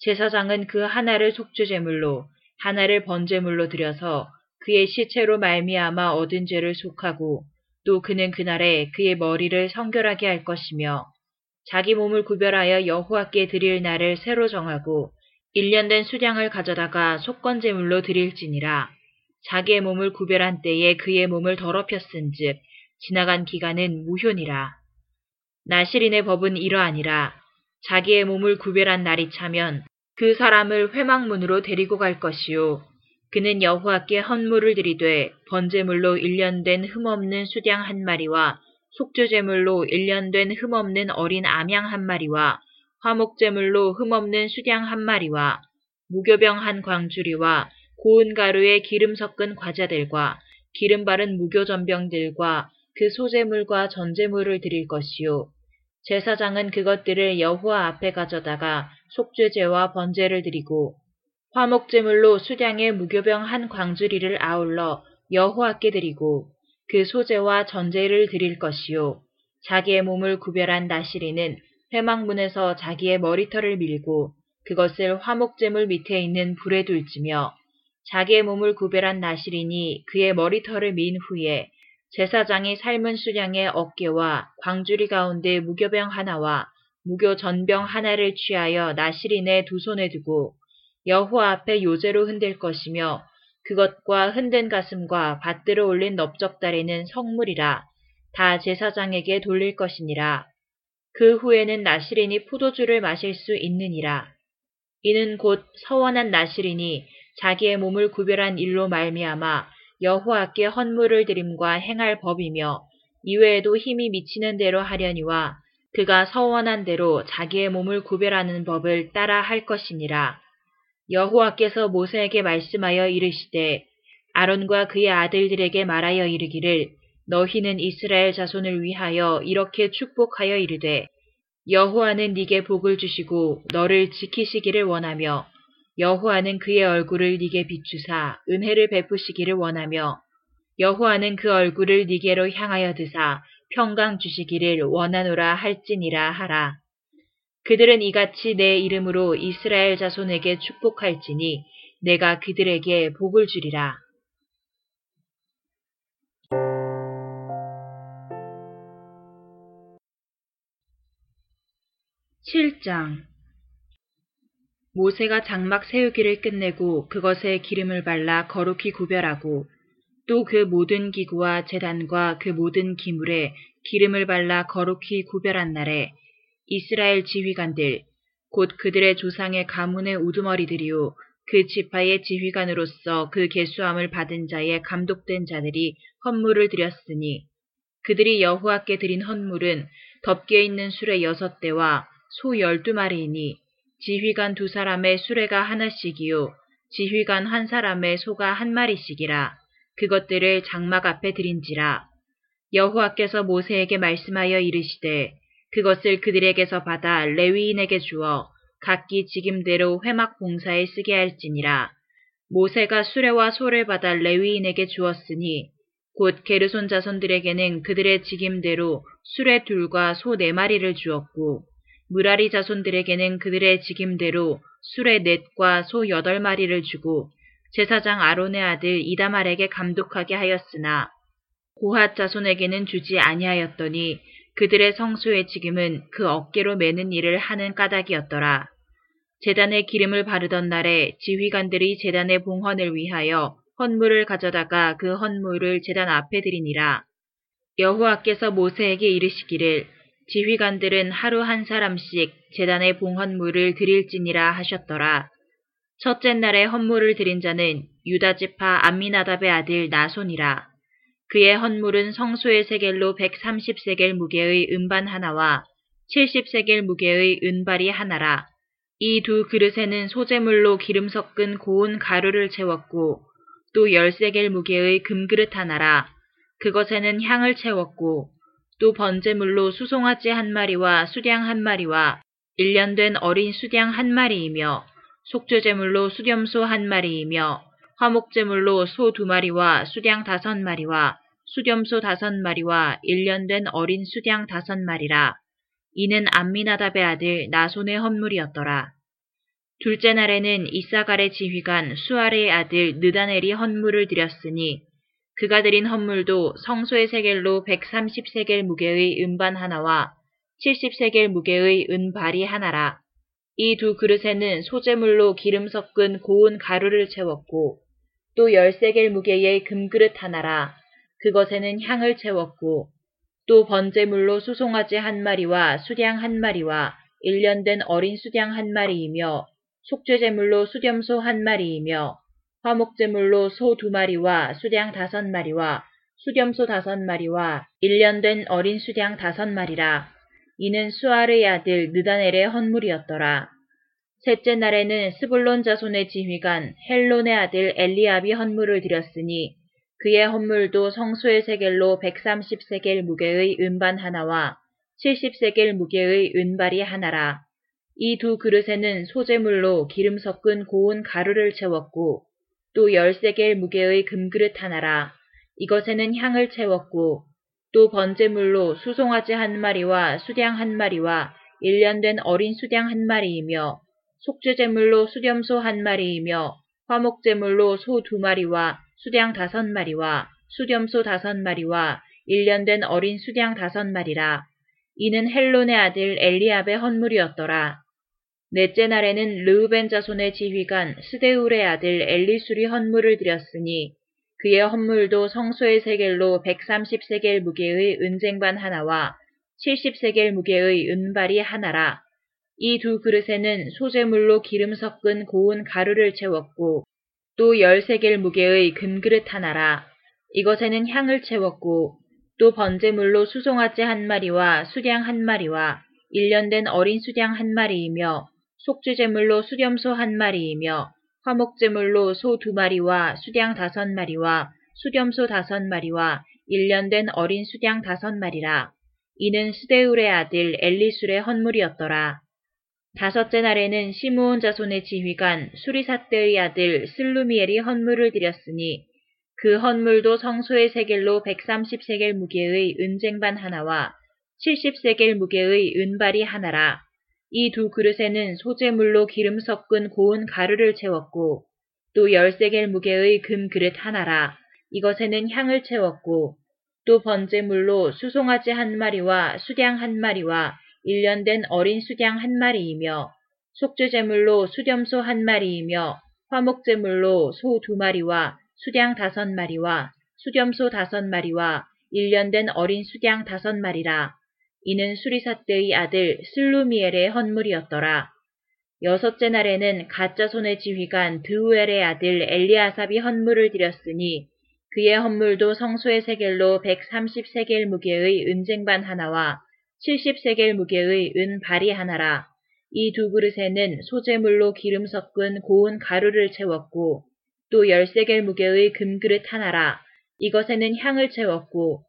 제사장은 그 하나를 속죄제물로 하나를 번제물로 드려서 그의 시체로 말미암아 얻은 죄를 속하고 또 그는 그날에 그의 머리를 성결하게 할 것이며 자기 몸을 구별하여 여호와께 드릴 날을 새로 정하고 1년 된 수량을 가져다가 속건제물로 드릴지니라. 자기의 몸을 구별한 때에 그의 몸을 더럽혔은즉 지나간 기간은 무효니라. 나시린의 법은 이러하니라. 자기의 몸을 구별한 날이 차면 그 사람을 회막문으로 데리고 갈 것이요. 그는 여호와께 헌물을 드리되 번제물로 1년 된 흠없는 수량 한 마리와 속죄제물로 1년 된 흠없는 어린 암양 한 마리와 화목제물로 흠없는 수량 한 마리와 무교병 한 광주리와 고운 가루에 기름 섞은 과자들과 기름 바른 무교 전병들과 그 소재물과 전제물을 드릴 것이요. 제사장은 그것들을 여호와 앞에 가져다가 속죄제와 번제를 드리고 화목제물로 수량의 무교병 한 광주리를 아울러 여호와께 드리고 그 소재와 전제를 드릴 것이요. 자기의 몸을 구별한 나시리는 회막문에서 자기의 머리털을 밀고 그것을 화목제물 밑에 있는 불에 둘지며 자기의 몸을 구별한 나시린이 그의 머리털을 민 후에 제사장이 삶은 수량의 어깨와 광주리 가운데 무교병 하나와 무교 전병 하나를 취하여 나시린의 두 손에 두고 여호와 앞에 요제로 흔들 것이며 그것과 흔든 가슴과 받들어 올린 넓적다리는 성물이라 다 제사장에게 돌릴 것이니라. 그 후에는 나시린이 포도주를 마실 수 있느니라. 이는 곧 서원한 나시린이 자기의 몸을 구별한 일로 말미암아 여호와께 헌물을 드림과 행할 법이며 이외에도 힘이 미치는 대로 하려니와 그가 서원한 대로 자기의 몸을 구별하는 법을 따라 할 것이니라. 여호와께서 모세에게 말씀하여 이르시되 아론과 그의 아들들에게 말하여 이르기를 너희는 이스라엘 자손을 위하여 이렇게 축복하여 이르되 여호와는 네게 복을 주시고 너를 지키시기를 원하며 여호와는 그의 얼굴을 네게 비추사 은혜를 베푸시기를 원하며 여호와는 그 얼굴을 네게로 향하여 드사 평강 주시기를 원하노라 할지니라 하라. 그들은 이같이 내 이름으로 이스라엘 자손에게 축복할지니 내가 그들에게 복을 주리라. 7장 모세가 장막 세우기를 끝내고 그것에 기름을 발라 거룩히 구별하고 또 그 모든 기구와 재단과 그 모든 기물에 기름을 발라 거룩히 구별한 날에 이스라엘 지휘관들 곧 그들의 조상의 가문의 우두머리들이요 그 지파의 지휘관으로서 그 계수함을 받은 자의 감독된 자들이 헌물을 드렸으니 그들이 여호와께 드린 헌물은 덮개 있는 수레 여섯 대와 소 열두 마리이니 지휘관 두 사람의 수레가 하나씩이요 지휘관 한 사람의 소가 한 마리씩이라. 그것들을 장막 앞에 드린지라. 여호와께서 모세에게 말씀하여 이르시되 그것을 그들에게서 받아 레위인에게 주어 각기 직임대로 회막 봉사에 쓰게 할지니라. 모세가 수레와 소를 받아 레위인에게 주었으니 곧 게르손 자손들에게는 그들의 직임대로 수레 둘과 소 네 마리를 주었고 무라리 자손들에게는 그들의 직임대로 수레 넷과 소 여덟 마리를 주고 제사장 아론의 아들 이다말에게 감독하게 하였으나 고핫 자손에게는 주지 아니하였더니 그들의 성소의 직임은 그 어깨로 매는 일을 하는 까닭이었더라. 재단에 기름을 바르던 날에 지휘관들이 재단의 봉헌을 위하여 헌물을 가져다가 그 헌물을 제단 앞에 드리니라. 여호와께서 모세에게 이르시기를 지휘관들은 하루 한 사람씩 제단의 봉헌물을 드릴지니라 하셨더라. 첫째 날에 헌물을 드린 자는 유다지파 암미나답의 아들 나손이라. 그의 헌물은 성소의 세겔로 130세겔 무게의 은반 하나와 70세겔 무게의 은발이 하나라. 이 두 그릇에는 소재물로 기름 섞은 고운 가루를 채웠고 또 10세겔 무게의 금그릇 하나라. 그것에는 향을 채웠고 또 번제물로 수송아지 한 마리와 수량 한 마리와 일년된 어린 수량 한 마리이며 속죄제물로 수렴소 한 마리이며 화목제물로 소 두 마리와 수량 다섯 마리와 수렴소 다섯 마리와 일년된 어린 수량 다섯 마리라. 이는 암미나답의 아들 나손의 헌물이었더라. 둘째 날에는 이사갈의 지휘관 수아레의 아들 느다넬이 헌물을 드렸으니 그가 드린 헌물도 성소의 세겔로 130세겔 무게의 은반 하나와 70세겔 무게의 은발이 하나라. 이 두 그릇에는 소재물로 기름 섞은 고운 가루를 채웠고 또 10세겔 무게의 금그릇 하나라. 그것에는 향을 채웠고 또 번제물로 수송아지 한 마리와 수량 한 마리와 일년된 어린 수량 한 마리이며 속죄제물로 수렴소 한 마리이며 화목제물로 소 두 마리와 수량 다섯 마리와 수렴소 다섯 마리와 일년된 어린 수량 다섯 마리라. 이는 수아르의 아들 느다넬의 헌물이었더라. 셋째 날에는 스불론 자손의 지휘관 헬론의 아들 엘리압이 헌물을 드렸으니 그의 헌물도 성소의 세겔로 130세겔 무게의 은반 하나와 70세겔 무게의 은발이 하나라. 이 두 그릇에는 소재물로 기름 섞은 고운 가루를 채웠고 또 열세겔 무게의 금그릇 하나라. 이것에는 향을 채웠고 또 번제물로 수송아지 한 마리와 수량 한 마리와 일년된 어린 수량 한 마리이며 속죄제물로 수렴소 한 마리이며 화목제물로 소 두 마리와 수량 다섯 마리와 수렴소 다섯 마리와 일년된 어린 수량 다섯 마리라. 이는 헬론의 아들 엘리압의 헌물이었더라. 넷째 날에는 르우벤 자손의 지휘관 스데울의 아들 엘리술이 헌물을 드렸으니 그의 헌물도 성소의 세겔로 130세겔 무게의 은쟁반 하나와 70세겔 무게의 은발이 하나라. 이 두 그릇에는 소재물로 기름 섞은 고운 가루를 채웠고 또 10세겔 무게의 금그릇 하나라. 이것에는 향을 채웠고 또 번제물로 수송아지 한 마리와 수량 한 마리와 일년된 어린 수량 한 마리이며 속죄제물로 수렴소 한 마리이며 화목제물로 소 두 마리와 수량 다섯 마리와 수렴소 다섯 마리와 일년된 어린 수량 다섯 마리라. 이는 스데울의 아들 엘리술의 헌물이었더라. 다섯째 날에는 시므온 자손의 지휘관 수리사떼의 아들 슬루미엘이 헌물을 드렸으니 그 헌물도 성소의 세겔로 130세겔 무게의 은쟁반 하나와 70세겔 무게의 은발이 하나라. 이 두 그릇에는 소재물로 기름 섞은 고운 가루를 채웠고 또 열세겔 무게의 금 그릇 하나라. 이것에는 향을 채웠고 또 번제물로 수송아지 한 마리와 수량 한 마리와 일년된 어린 수량 한 마리이며 속죄제물로 수렴소 한 마리이며 화목제물로 소 두 마리와 수량 다섯 마리와 수렴소 다섯 마리와 일년된 어린 수량 다섯 마리라. 이는 수리사떼의 아들 슬루미엘의 헌물이었더라. 여섯째 날에는 가짜 손의 지휘관 드우엘의 아들 엘리아삽이 헌물을 드렸으니 그의 헌물도 성소의 세겔로 130세겔 무게의 은쟁반 하나와 70세겔 무게의 은 발이 하나라. 이 두 그릇에는 소재물로 기름 섞은 고운 가루를 채웠고 또 10세겔 무게의 금그릇 하나라. 이것에는 향을 채웠고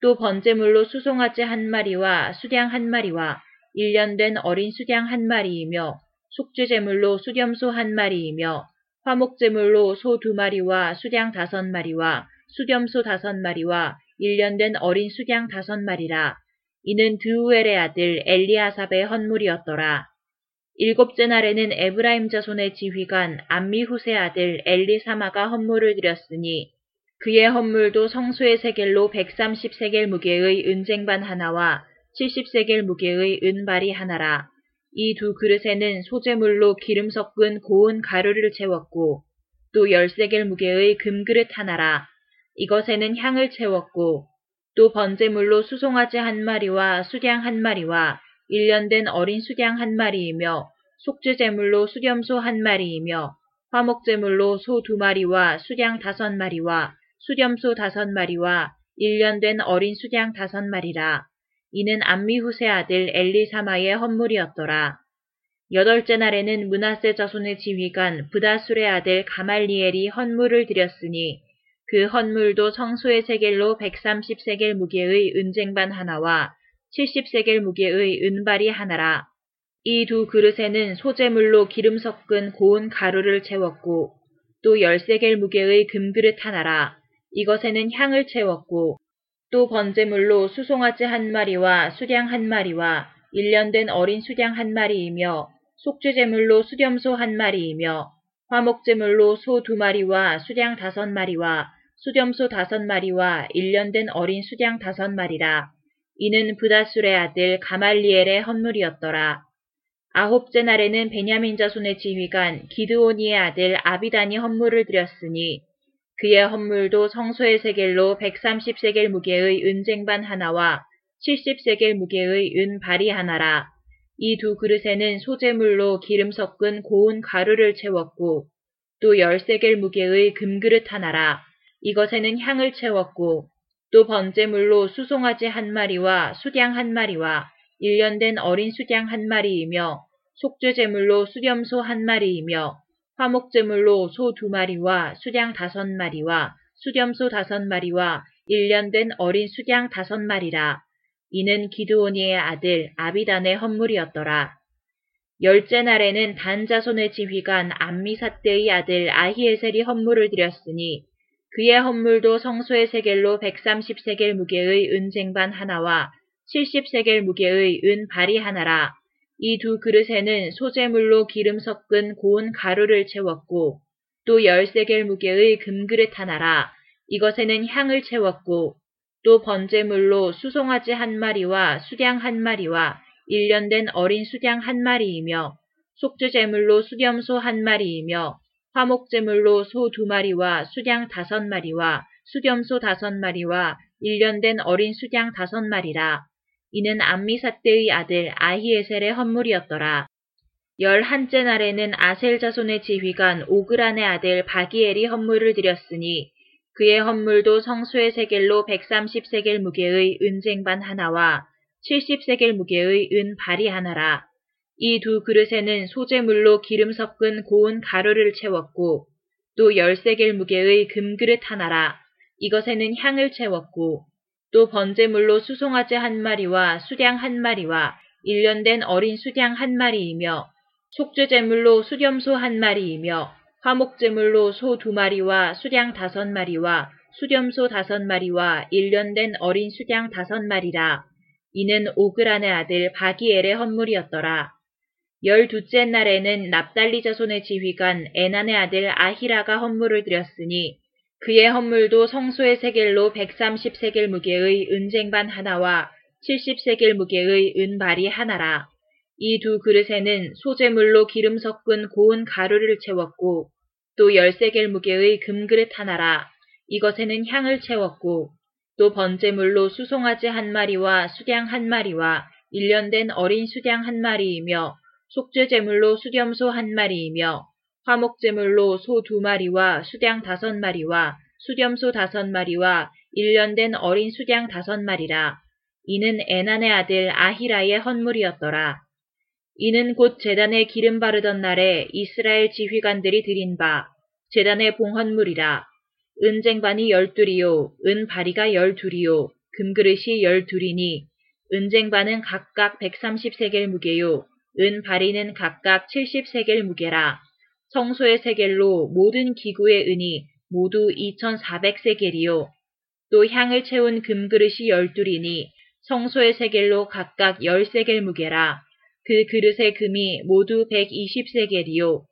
또 번제물로 수송아지 한 마리와 수량 한 마리와 일년된 어린 수량 한 마리이며 속죄제물로 수렴소 한 마리이며 화목제물로 소 두 마리와 수량 다섯 마리와 수렴소 다섯 마리와 일년된 어린 수량 다섯 마리라. 이는 드우엘의 아들 엘리아삽의 헌물이었더라. 일곱째 날에는 에브라임 자손의 지휘관 암미후세 아들 엘리사마가 헌물을 드렸으니 그의 헌물도 성소의 세겔로 130세겔 무게의 은쟁반 하나와 70세겔 무게의 은발이 하나라. 이 두 그릇에는 소재물로 기름 섞은 고운 가루를 채웠고 또 열세겔 무게의 금그릇 하나라. 이것에는 향을 채웠고 또 번제물로 수송아지 한 마리와 수량 한 마리와 일년된 어린 수량 한 마리이며 속죄제물로 수렴소 한 마리이며 화목제물로 소 두 마리와 수량 다섯 마리와 수렴소 다섯 마리와 일년된 어린 수량 다섯 마리라. 이는 암미후세 아들 엘리사마의 헌물이었더라. 여덟째 날에는 문하세 자손의 지휘관 부다술의 아들 가말리엘이 헌물을 드렸으니 그 헌물도 성소의 세겔로 130세겔 무게의 은쟁반 하나와 70세겔 무게의 은발이 하나라. 이 두 그릇에는 소재물로 기름 섞은 고운 가루를 채웠고 또 열세겔 무게의 금그릇 하나라. 이것에는 향을 채웠고 또 번제물로 수송아지 한 마리와 수량 한 마리와 일년된 어린 수량 한 마리이며 속죄제물로 수렴소 한 마리이며 화목제물로 소 두 마리와 수량 다섯 마리와 수렴소 다섯 마리와 일년된 어린 수량 다섯 마리라. 이는 부다술의 아들 가말리엘의 헌물이었더라. 아홉째 날에는 베냐민 자손의 지휘관 기드오니의 아들 아비단이 헌물을 드렸으니 그의 헌물도 성소의 세겔로 130세겔 무게의 은쟁반 하나와 70세겔 무게의 은발이 하나라. 이 두 그릇에는 소재물로 기름 섞은 고운 가루를 채웠고 또 10세겔 무게의 금그릇 하나라. 이것에는 향을 채웠고 또 번제물로 수송아지 한 마리와 수량 한 마리와 일년된 어린 수량 한 마리이며 속죄제물로 수렴소 한 마리이며 화목제물로 소 두 마리와 수량 다섯 마리와 수렴소 다섯 마리와 일년된 어린 수량 다섯 마리라. 이는 기드오니의 아들 아비단의 헌물이었더라. 열째 날에는 단자손의 지휘관 암미사떼의 아들 아히에셀이 헌물을 드렸으니 그의 헌물도 성소의 세겔로 130세겔 무게의 은쟁반 하나와 70세겔 무게의 은 발이 하나라. 이 두 그릇에는 소재물로 기름 섞은 고운 가루를 채웠고 또 10세겔 무게의 금그릇 하나라. 이것에는 향을 채웠고 또 번제물로 수송아지 한 마리와 수량 한 마리와 일년된 어린 수량 한 마리이며 속주제물로 수렴소 한 마리이며 화목 제물로 소 두 마리와 수량 다섯 마리와 수렴소 다섯 마리와 일년된 어린 수량 다섯 마리라. 이는 암미사떼의 아들 아히에셀의 헌물이었더라. 열한째 날에는 아셀 자손의 지휘관 오그란의 아들 바기엘이 헌물을 드렸으니 그의 헌물도 성수의 세겔로 130세겔 무게의 은쟁반 하나와 70세겔 무게의 은 발이 하나라. 이 두 그릇에는 소재물로 기름 섞은 고운 가루를 채웠고 또 열세겔 무게의 금그릇 하나라. 이것에는 향을 채웠고 또 번제물로 수송아지 한 마리와 수량 한 마리와 일년된 어린 수량 한 마리이며 속죄제물로 수렴소 한 마리이며 화목제물로 소 두 마리와 수량 다섯 마리와 수렴소 다섯 마리와 일년된 어린 수량 다섯 마리라. 이는 오그란의 아들 바기엘의 헌물이었더라. 열두째 날에는 납달리 자손의 지휘관 에난의 아들 아히라가 헌물을 드렸으니 그의 헌물도 성소의 세겔로 130세겔 무게의 은쟁반 하나와 70세겔 무게의 은발이 하나라. 이 두 그릇에는 소재물로 기름 섞은 고운 가루를 채웠고 또 10세겔 무게의 금그릇 하나라. 이것에는 향을 채웠고 또 번제물로 수송아지 한 마리와 수량 한 마리와 일년된 어린 수량 한 마리이며 속죄제물로 수렴소 한 마리이며 화목제물로 소 두 마리와 수량 다섯 마리와 수렴소 다섯 마리와 일년된 어린 수량 다섯 마리라. 이는 에난의 아들 아히라의 헌물이었더라. 이는 곧 재단에 기름 바르던 날에 이스라엘 지휘관들이 드린 바 재단의 봉헌물이라. 은쟁반이 열둘이요 은바리가 열둘이요 금그릇이 열둘이니 은쟁반은 각각 130세겔 무게요 은 바리는 각각 70세겔 무게라. 성소의 세겔로 모든 기구의 은이 모두 2400세겔이요. 또 향을 채운 금그릇이 열둘이니 성소의 세겔로 각각 10세겔 무게라. 그 그릇의 금이 모두 120세겔이요.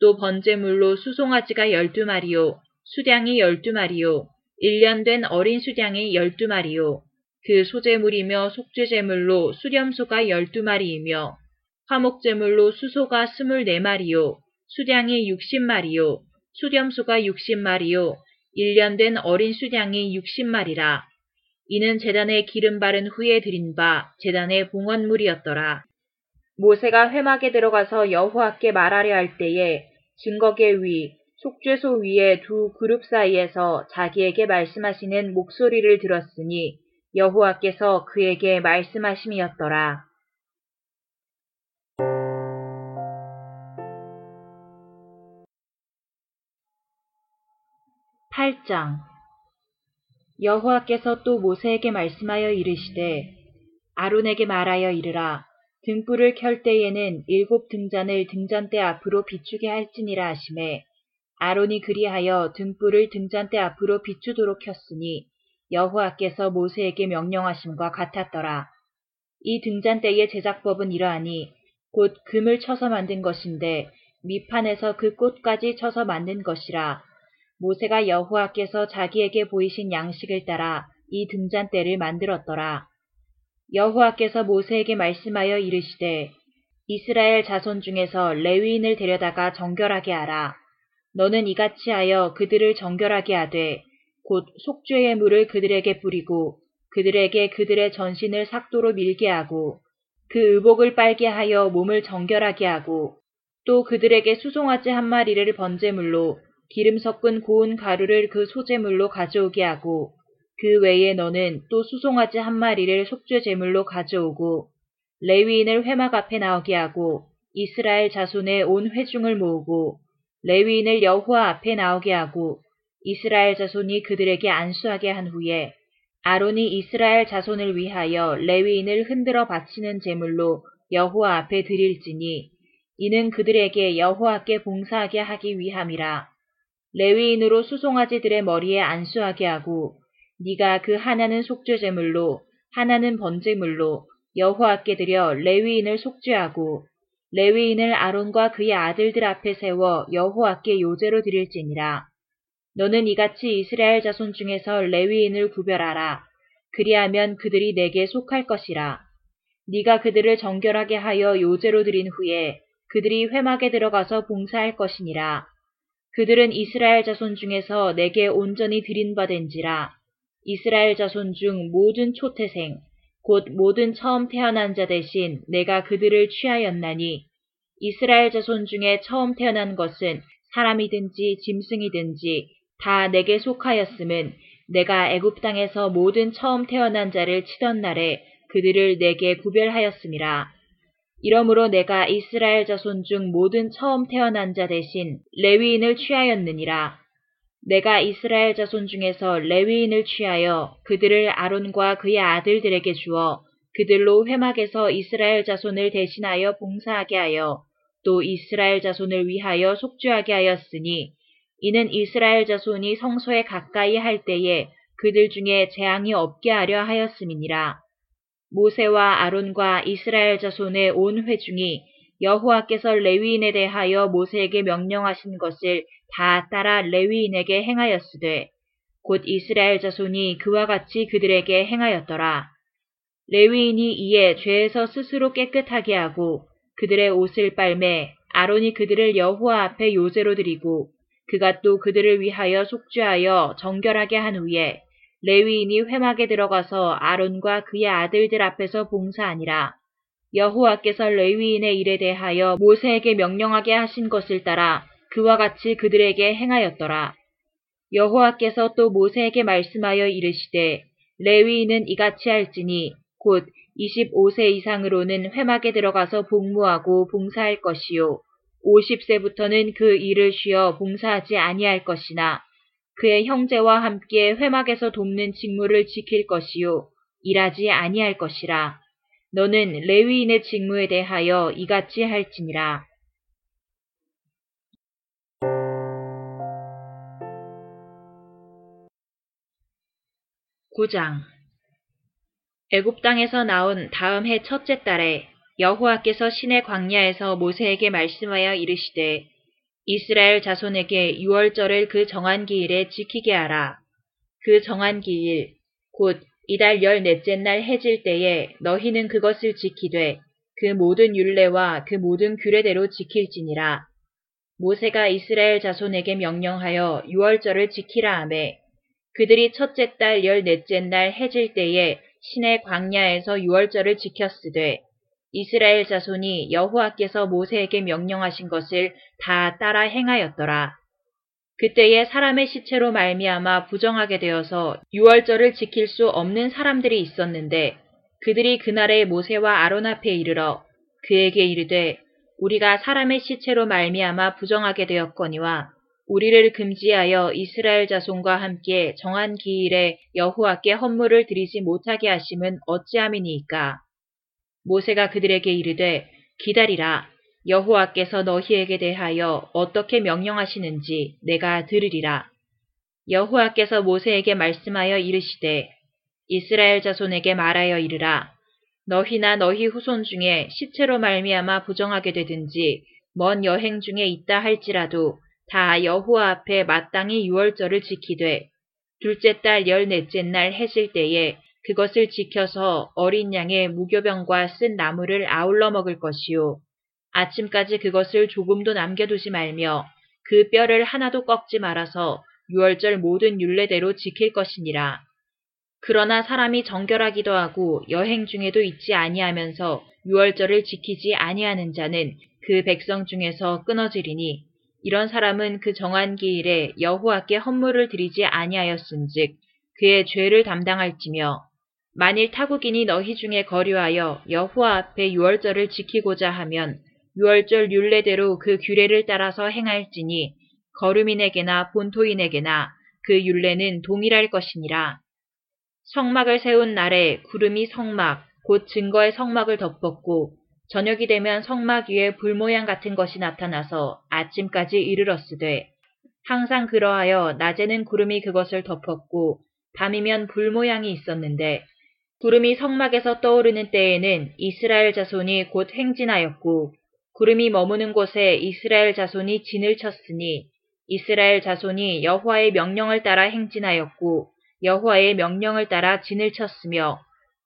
또 번제물로 수송아지가 12마리요. 수량이 12마리요. 1년 된 어린 수량이 12마리요. 그 소재물이며 속죄제물로 수렴소가 12마리이며 화목제물로 수소가 24마리요, 수량이 60마리요, 수렴수가 60마리요 1년 된 어린 수량이 60마리라. 이는 재단에 기름 바른 후에 드린 바 재단의 봉헌물이었더라. 모세가 회막에 들어가서 여호와께 말하려 할 때에 증거계 위, 속죄소 위에 두 그룹 사이에서 자기에게 말씀하시는 목소리를 들었으니 여호와께서 그에게 말씀하심이었더라. 8장 여호와께서 또 모세에게 말씀하여 이르시되 아론에게 말하여 이르라 등불을 켤 때에는 일곱 등잔을 등잔대 앞으로 비추게 할지니라 하심에 아론이 그리하여 등불을 등잔대 앞으로 비추도록 켰으니 여호와께서 모세에게 명령하심과 같았더라. 이 등잔대의 제작법은 이러하니 곧 금을 쳐서 만든 것인데 밑판에서 그 꽃까지 쳐서 만든 것이라 모세가 여호와께서 자기에게 보이신 양식을 따라 이 등잔대를 만들었더라. 여호와께서 모세에게 말씀하여 이르시되 이스라엘 자손 중에서 레위인을 데려다가 정결하게 하라. 너는 이같이 하여 그들을 정결하게 하되 곧 속죄의 물을 그들에게 뿌리고 그들에게 그들의 전신을 삭도로 밀게 하고 그 의복을 빨게 하여 몸을 정결하게 하고 또 그들에게 수송아지 한 마리를 번제물로 기름 섞은 고운 가루를 그 소재물로 가져오게 하고 그 외에 너는 또 수송아지 한 마리를 속죄 제물로 가져오고 레위인을 회막 앞에 나오게 하고 이스라엘 자손의 온 회중을 모으고 레위인을 여호와 앞에 나오게 하고 이스라엘 자손이 그들에게 안수하게 한 후에 아론이 이스라엘 자손을 위하여 레위인을 흔들어 바치는 제물로 여호와 앞에 드릴지니 이는 그들에게 여호와께 봉사하게 하기 위함이라. 레위인으로 수송아지들의 머리에 안수하게 하고 네가 그 하나는 속죄제물로 하나는 번제물로 여호와께 드려 레위인을 속죄하고 레위인을 아론과 그의 아들들 앞에 세워 여호와께 요제로 드릴지니라. 너는 이같이 이스라엘 자손 중에서 레위인을 구별하라. 그리하면 그들이 내게 속할 것이라. 네가 그들을 정결하게 하여 요제로 드린 후에 그들이 회막에 들어가서 봉사할 것이니라. 그들은 이스라엘 자손 중에서 내게 온전히 드린 바된지라. 이스라엘 자손 중 모든 초태생, 곧 모든 처음 태어난 자 대신 내가 그들을 취하였나니 이스라엘 자손 중에 처음 태어난 것은 사람이든지 짐승이든지 다 내게 속하였음은 내가 애굽 땅에서 모든 처음 태어난 자를 치던 날에 그들을 내게 구별하였음이라. 이러므로 내가 이스라엘 자손 중 모든 처음 태어난 자 대신 레위인을 취하였느니라. 내가 이스라엘 자손 중에서 레위인을 취하여 그들을 아론과 그의 아들들에게 주어 그들로 회막에서 이스라엘 자손을 대신하여 봉사하게 하여 또 이스라엘 자손을 위하여 속죄하게 하였으니 이는 이스라엘 자손이 성소에 가까이 할 때에 그들 중에 재앙이 없게 하려 하였음이니라. 모세와 아론과 이스라엘 자손의 온 회중이 여호와께서 레위인에 대하여 모세에게 명령하신 것을 다 따라 레위인에게 행하였으되 곧 이스라엘 자손이 그와 같이 그들에게 행하였더라. 레위인이 이에 죄에서 스스로 깨끗하게 하고 그들의 옷을 빨매 아론이 그들을 여호와 앞에 요제로 드리고 그가 또 그들을 위하여 속죄하여 정결하게 한 후에 레위인이 회막에 들어가서 아론과 그의 아들들 앞에서 봉사하니라. 여호와께서 레위인의 일에 대하여 모세에게 명령하게 하신 것을 따라 그와 같이 그들에게 행하였더라. 여호와께서 또 모세에게 말씀하여 이르시되 레위인은 이같이 할지니 곧 25세 이상으로는 회막에 들어가서 복무하고 봉사할 것이요 50세부터는 그 일을 쉬어 봉사하지 아니할 것이나 그의 형제와 함께 회막에서 돕는 직무를 지킬 것이요 일하지 아니할 것이라. 너는 레위인의 직무에 대하여 이같이 할지니라. 구장 애굽 땅에서 나온 다음 해 첫째 달에 여호와께서 신의 광야에서 모세에게 말씀하여 이르시되 이스라엘 자손에게 유월절을 그 정한 기일에 지키게 하라. 그 정한 기일, 곧 이달 열넷째 날 해질 때에 너희는 그것을 지키되 그 모든 율례와 그 모든 규례대로 지킬지니라. 모세가 이스라엘 자손에게 명령하여 유월절을 지키라 하매 그들이 첫째 달 열넷째 날 해질 때에 신의 광야에서 유월절을 지켰으되 이스라엘 자손이 여호와께서 모세에게 명령하신 것을 다 따라 행하였더라. 그때에 사람의 시체로 말미암아 부정하게 되어서 유월절을 지킬 수 없는 사람들이 있었는데 그들이 그날에 모세와 아론 앞에 이르러 그에게 이르되 우리가 사람의 시체로 말미암아 부정하게 되었거니와 우리를 금지하여 이스라엘 자손과 함께 정한 기일에 여호와께 헌물을 드리지 못하게 하심은 어찌함이니이까. 모세가 그들에게 이르되 기다리라. 여호와께서 너희에게 대하여 어떻게 명령하시는지 내가 들으리라. 여호와께서 모세에게 말씀하여 이르시되 이스라엘 자손에게 말하여 이르라. 너희나 너희 후손 중에 시체로 말미암아 부정하게 되든지 먼 여행 중에 있다 할지라도 다 여호와 앞에 마땅히 유월절을 지키되 둘째 달 열넷째 날 해질 때에 그것을 지켜서 어린 양의 무교병과 쓴 나무를 아울러 먹을 것이요. 아침까지 그것을 조금도 남겨두지 말며 그 뼈를 하나도 꺾지 말아서 유월절 모든 율례대로 지킬 것이니라. 그러나 사람이 정결하기도 하고 여행 중에도 있지 아니하면서 유월절을 지키지 아니하는 자는 그 백성 중에서 끊어지리니 이런 사람은 그 정한 기일에 여호와께 헌물을 드리지 아니하였은즉 그의 죄를 담당할지며 만일 타국인이 너희 중에 거류하여 여호와 앞에 유월절을 지키고자 하면 유월절 율례대로 그 규례를 따라서 행할지니 거류민에게나 본토인에게나 그 율례는 동일할 것이니라. 성막을 세운 날에 구름이 성막 곧 증거의 성막을 덮었고 저녁이 되면 성막 위에 불 모양 같은 것이 나타나서 아침까지 이르렀으되 항상 그러하여 낮에는 구름이 그것을 덮었고 밤이면 불 모양이 있었는데 구름이 성막에서 떠오르는 때에는 이스라엘 자손이 곧 행진하였고 구름이 머무는 곳에 이스라엘 자손이 진을 쳤으니 이스라엘 자손이 여호와의 명령을 따라 행진하였고 여호와의 명령을 따라 진을 쳤으며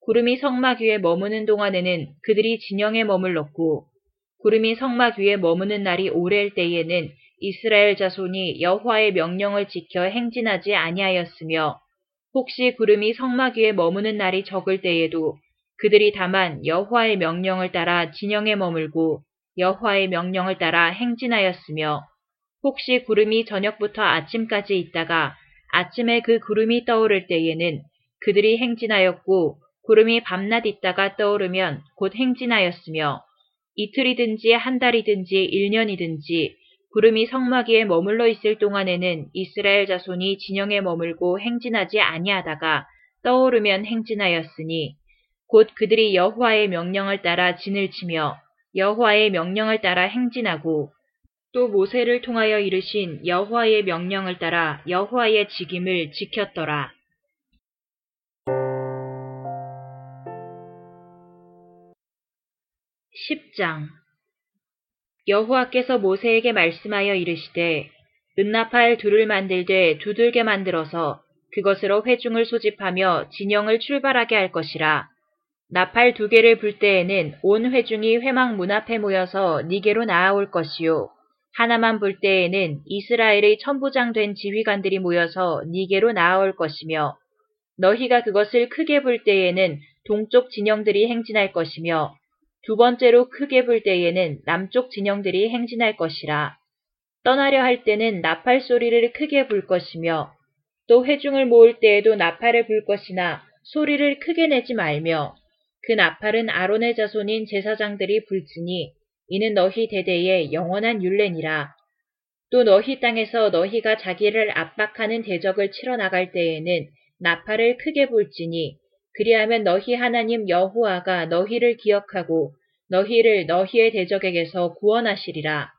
구름이 성막 위에 머무는 동안에는 그들이 진영에 머물렀고 구름이 성막 위에 머무는 날이 오래일 때에는 이스라엘 자손이 여호와의 명령을 지켜 행진하지 아니하였으며 혹시 구름이 성막 위에 머무는 날이 적을 때에도 그들이 다만 여호와의 명령을 따라 진영에 머물고 여호와의 명령을 따라 행진하였으며 혹시 구름이 저녁부터 아침까지 있다가 아침에 그 구름이 떠오를 때에는 그들이 행진하였고 구름이 밤낮 있다가 떠오르면 곧 행진하였으며 이틀이든지 한 달이든지 일년이든지 구름이 성막 위에 머물러 있을 동안에는 이스라엘 자손이 진영에 머물고 행진하지 아니하다가 떠오르면 행진하였으니 곧 그들이 여호와의 명령을 따라 진을 치며 여호와의 명령을 따라 행진하고 또 모세를 통하여 이르신 여호와의 명령을 따라 여호와의 직임을 지켰더라. 10장 여호와께서 모세에게 말씀하여 이르시되 은나팔 둘을 만들되 두들게 만들어서 그것으로 회중을 소집하며 진영을 출발하게 할 것이라. 나팔 두 개를 불 때에는 온 회중이 회막 문 앞에 모여서 니게로 나아올 것이요. 하나만 불 때에는 이스라엘의 천부장 된 지휘관들이 모여서 니게로 나아올 것이며 너희가 그것을 크게 불 때에는 동쪽 진영들이 행진할 것이며 두 번째로 크게 불 때에는 남쪽 진영들이 행진할 것이라. 떠나려 할 때는 나팔 소리를 크게 불 것이며 또 회중을 모을 때에도 나팔을 불 것이나 소리를 크게 내지 말며 그 나팔은 아론의 자손인 제사장들이 불지니 이는 너희 대대의 영원한 율례니라. 또 너희 땅에서 너희가 자기를 압박하는 대적을 치러 나갈 때에는 나팔을 크게 불지니 그리하면 너희 하나님 여호와가 너희를 기억하고 너희를 너희의 대적에게서 구원하시리라.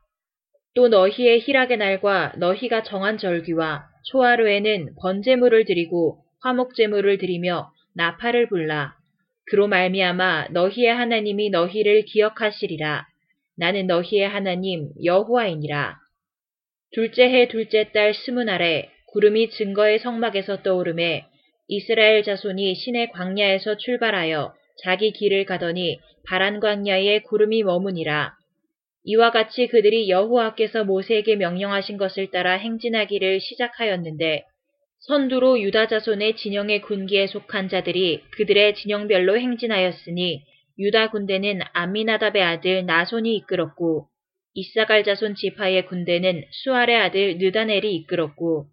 또 너희의 희락의 날과 너희가 정한 절기와 초하루에는 번제물을 드리고 화목제물을 드리며 나팔을 불라. 그로 말미암아 너희의 하나님이 너희를 기억하시리라. 나는 너희의 하나님 여호와이니라. 둘째 해 둘째 달 스무 날에 구름이 증거의 성막에서 떠오름에 이스라엘 자손이 신의 광야에서 출발하여 자기 길을 가더니 바란 광야에 구름이 머무니라. 이와 같이 그들이 여호와께서 모세에게 명령하신 것을 따라 행진하기를 시작하였는데 선두로 유다 자손의 진영의 군기에 속한 자들이 그들의 진영별로 행진하였으니 유다 군대는 암미나답의 아들 나손이 이끌었고 이사갈 자손 지파의 군대는 수알의 아들 느다넬이 이끌었고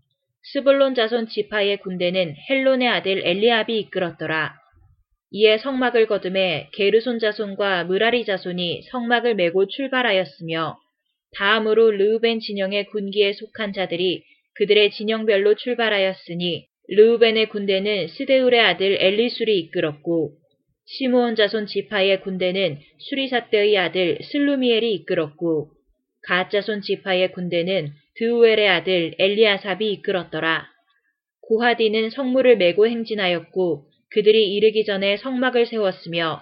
스불론 자손 지파의 군대는 헬론의 아들 엘리압이 이끌었더라. 이에 성막을 거둠에 게르손 자손과 무라리 자손이 성막을 메고 출발하였으며 다음으로 르우벤 진영의 군기에 속한 자들이 그들의 진영별로 출발하였으니 르우벤의 군대는 스데울의 아들 엘리술이 이끌었고 시므온 자손 지파의 군대는 수리삿대의 아들 슬루미엘이 이끌었고 갓 자손 지파의 군대는 드우엘의 아들 엘리아삽이 이끌었더라. 고핫인은 성물을 메고 행진하였고 그들이 이르기 전에 성막을 세웠으며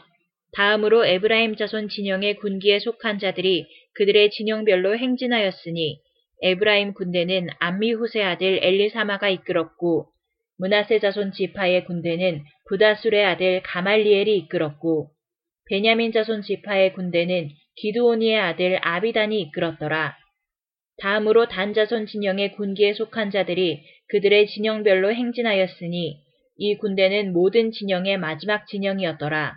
다음으로 에브라임 자손 진영의 군기에 속한 자들이 그들의 진영별로 행진하였으니 에브라임 군대는 암미훗의 아들 엘리사마가 이끌었고 문하세 자손 지파의 군대는 부다술의 아들 가말리엘이 이끌었고 베냐민 자손 지파의 군대는 기드오니의 아들 아비단이 이끌었더라. 다음으로 단자손 진영의 군기에 속한 자들이 그들의 진영별로 행진하였으니 이 군대는 모든 진영의 마지막 진영이었더라.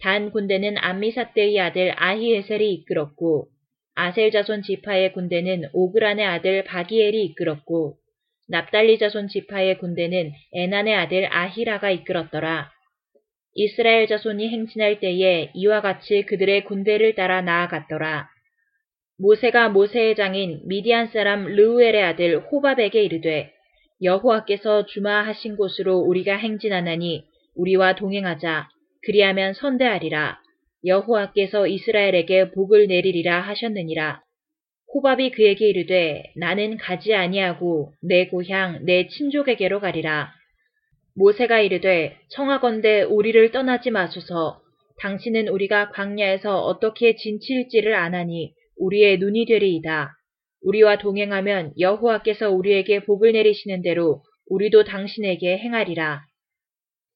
단 군대는 암미사떼의 아들 아히에셀이 이끌었고 아셀 자손 지파의 군대는 오그란의 아들 바기엘이 이끌었고 납달리 자손 지파의 군대는 에난의 아들 아히라가 이끌었더라. 이스라엘 자손이 행진할 때에 이와 같이 그들의 군대를 따라 나아갔더라. 모세가 모세의 장인 미디안 사람 르우엘의 아들 호밥에게 이르되 여호와께서 주마하신 곳으로 우리가 행진하나니 우리와 동행하자 그리하면 선대하리라 여호와께서 이스라엘에게 복을 내리리라 하셨느니라 호밥이 그에게 이르되 나는 가지 아니하고 내 고향 내 친족에게로 가리라 모세가 이르되 청하건대 우리를 떠나지 마소서 당신은 우리가 광야에서 어떻게 진치일지를 아나니 우리의 눈이 되리이다. 우리와 동행하면 여호와께서 우리에게 복을 내리시는 대로 우리도 당신에게 행하리라.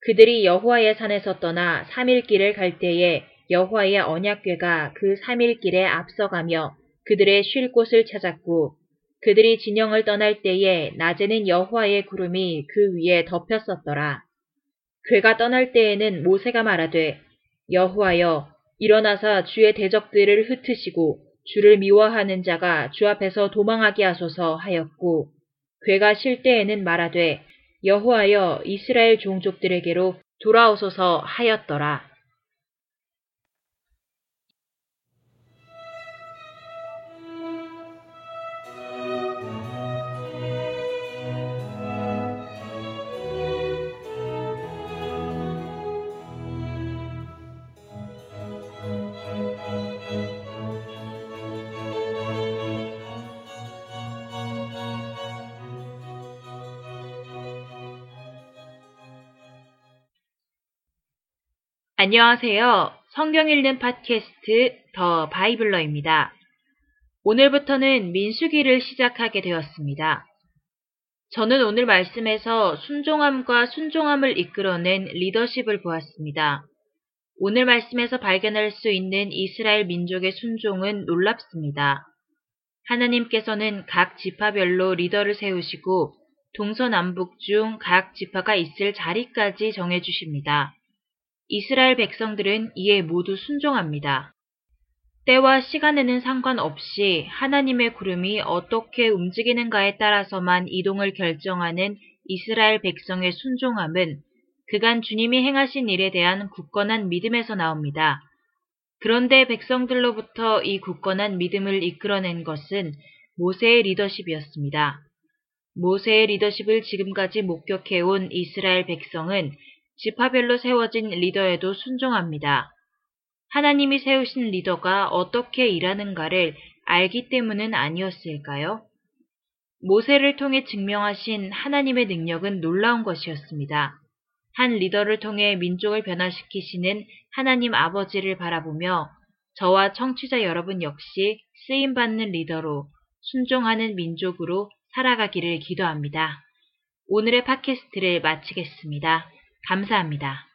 그들이 여호와의 산에서 떠나 3일 길을 갈 때에 여호와의 언약궤가 그 3일 길에 앞서가며 그들의 쉴 곳을 찾았고 그들이 진영을 떠날 때에 낮에는 여호와의 구름이 그 위에 덮였었더라. 괴가 떠날 때에는 모세가 말하되 여호와여 일어나사 주의 대적들을 흩으시고 주를 미워하는 자가 주 앞에서 도망하게 하소서 하였고 괴가 쉴 때에는 말하되 여호와여 이스라엘 종족들에게로 돌아오소서 하였더라. 안녕하세요. 성경 읽는 팟캐스트 더 바이블러입니다. 오늘부터는 민수기를 시작하게 되었습니다. 저는 오늘 말씀에서 순종함과 순종함을 이끌어낸 리더십을 보았습니다. 오늘 말씀에서 발견할 수 있는 이스라엘 민족의 순종은 놀랍습니다. 하나님께서는 각 지파별로 리더를 세우시고 동서남북 중 각 지파가 있을 자리까지 정해주십니다. 이스라엘 백성들은 이에 모두 순종합니다. 때와 시간에는 상관없이 하나님의 구름이 어떻게 움직이는가에 따라서만 이동을 결정하는 이스라엘 백성의 순종함은 그간 주님이 행하신 일에 대한 굳건한 믿음에서 나옵니다. 그런데 백성들로부터 이 굳건한 믿음을 이끌어낸 것은 모세의 리더십이었습니다. 모세의 리더십을 지금까지 목격해온 이스라엘 백성은 지파별로 세워진 리더에도 순종합니다. 하나님이 세우신 리더가 어떻게 일하는가를 알기 때문은 아니었을까요? 모세를 통해 증명하신 하나님의 능력은 놀라운 것이었습니다. 한 리더를 통해 민족을 변화시키시는 하나님 아버지를 바라보며 저와 청취자 여러분 역시 쓰임받는 리더로 순종하는 민족으로 살아가기를 기도합니다. 오늘의 팟캐스트를 마치겠습니다. 감사합니다.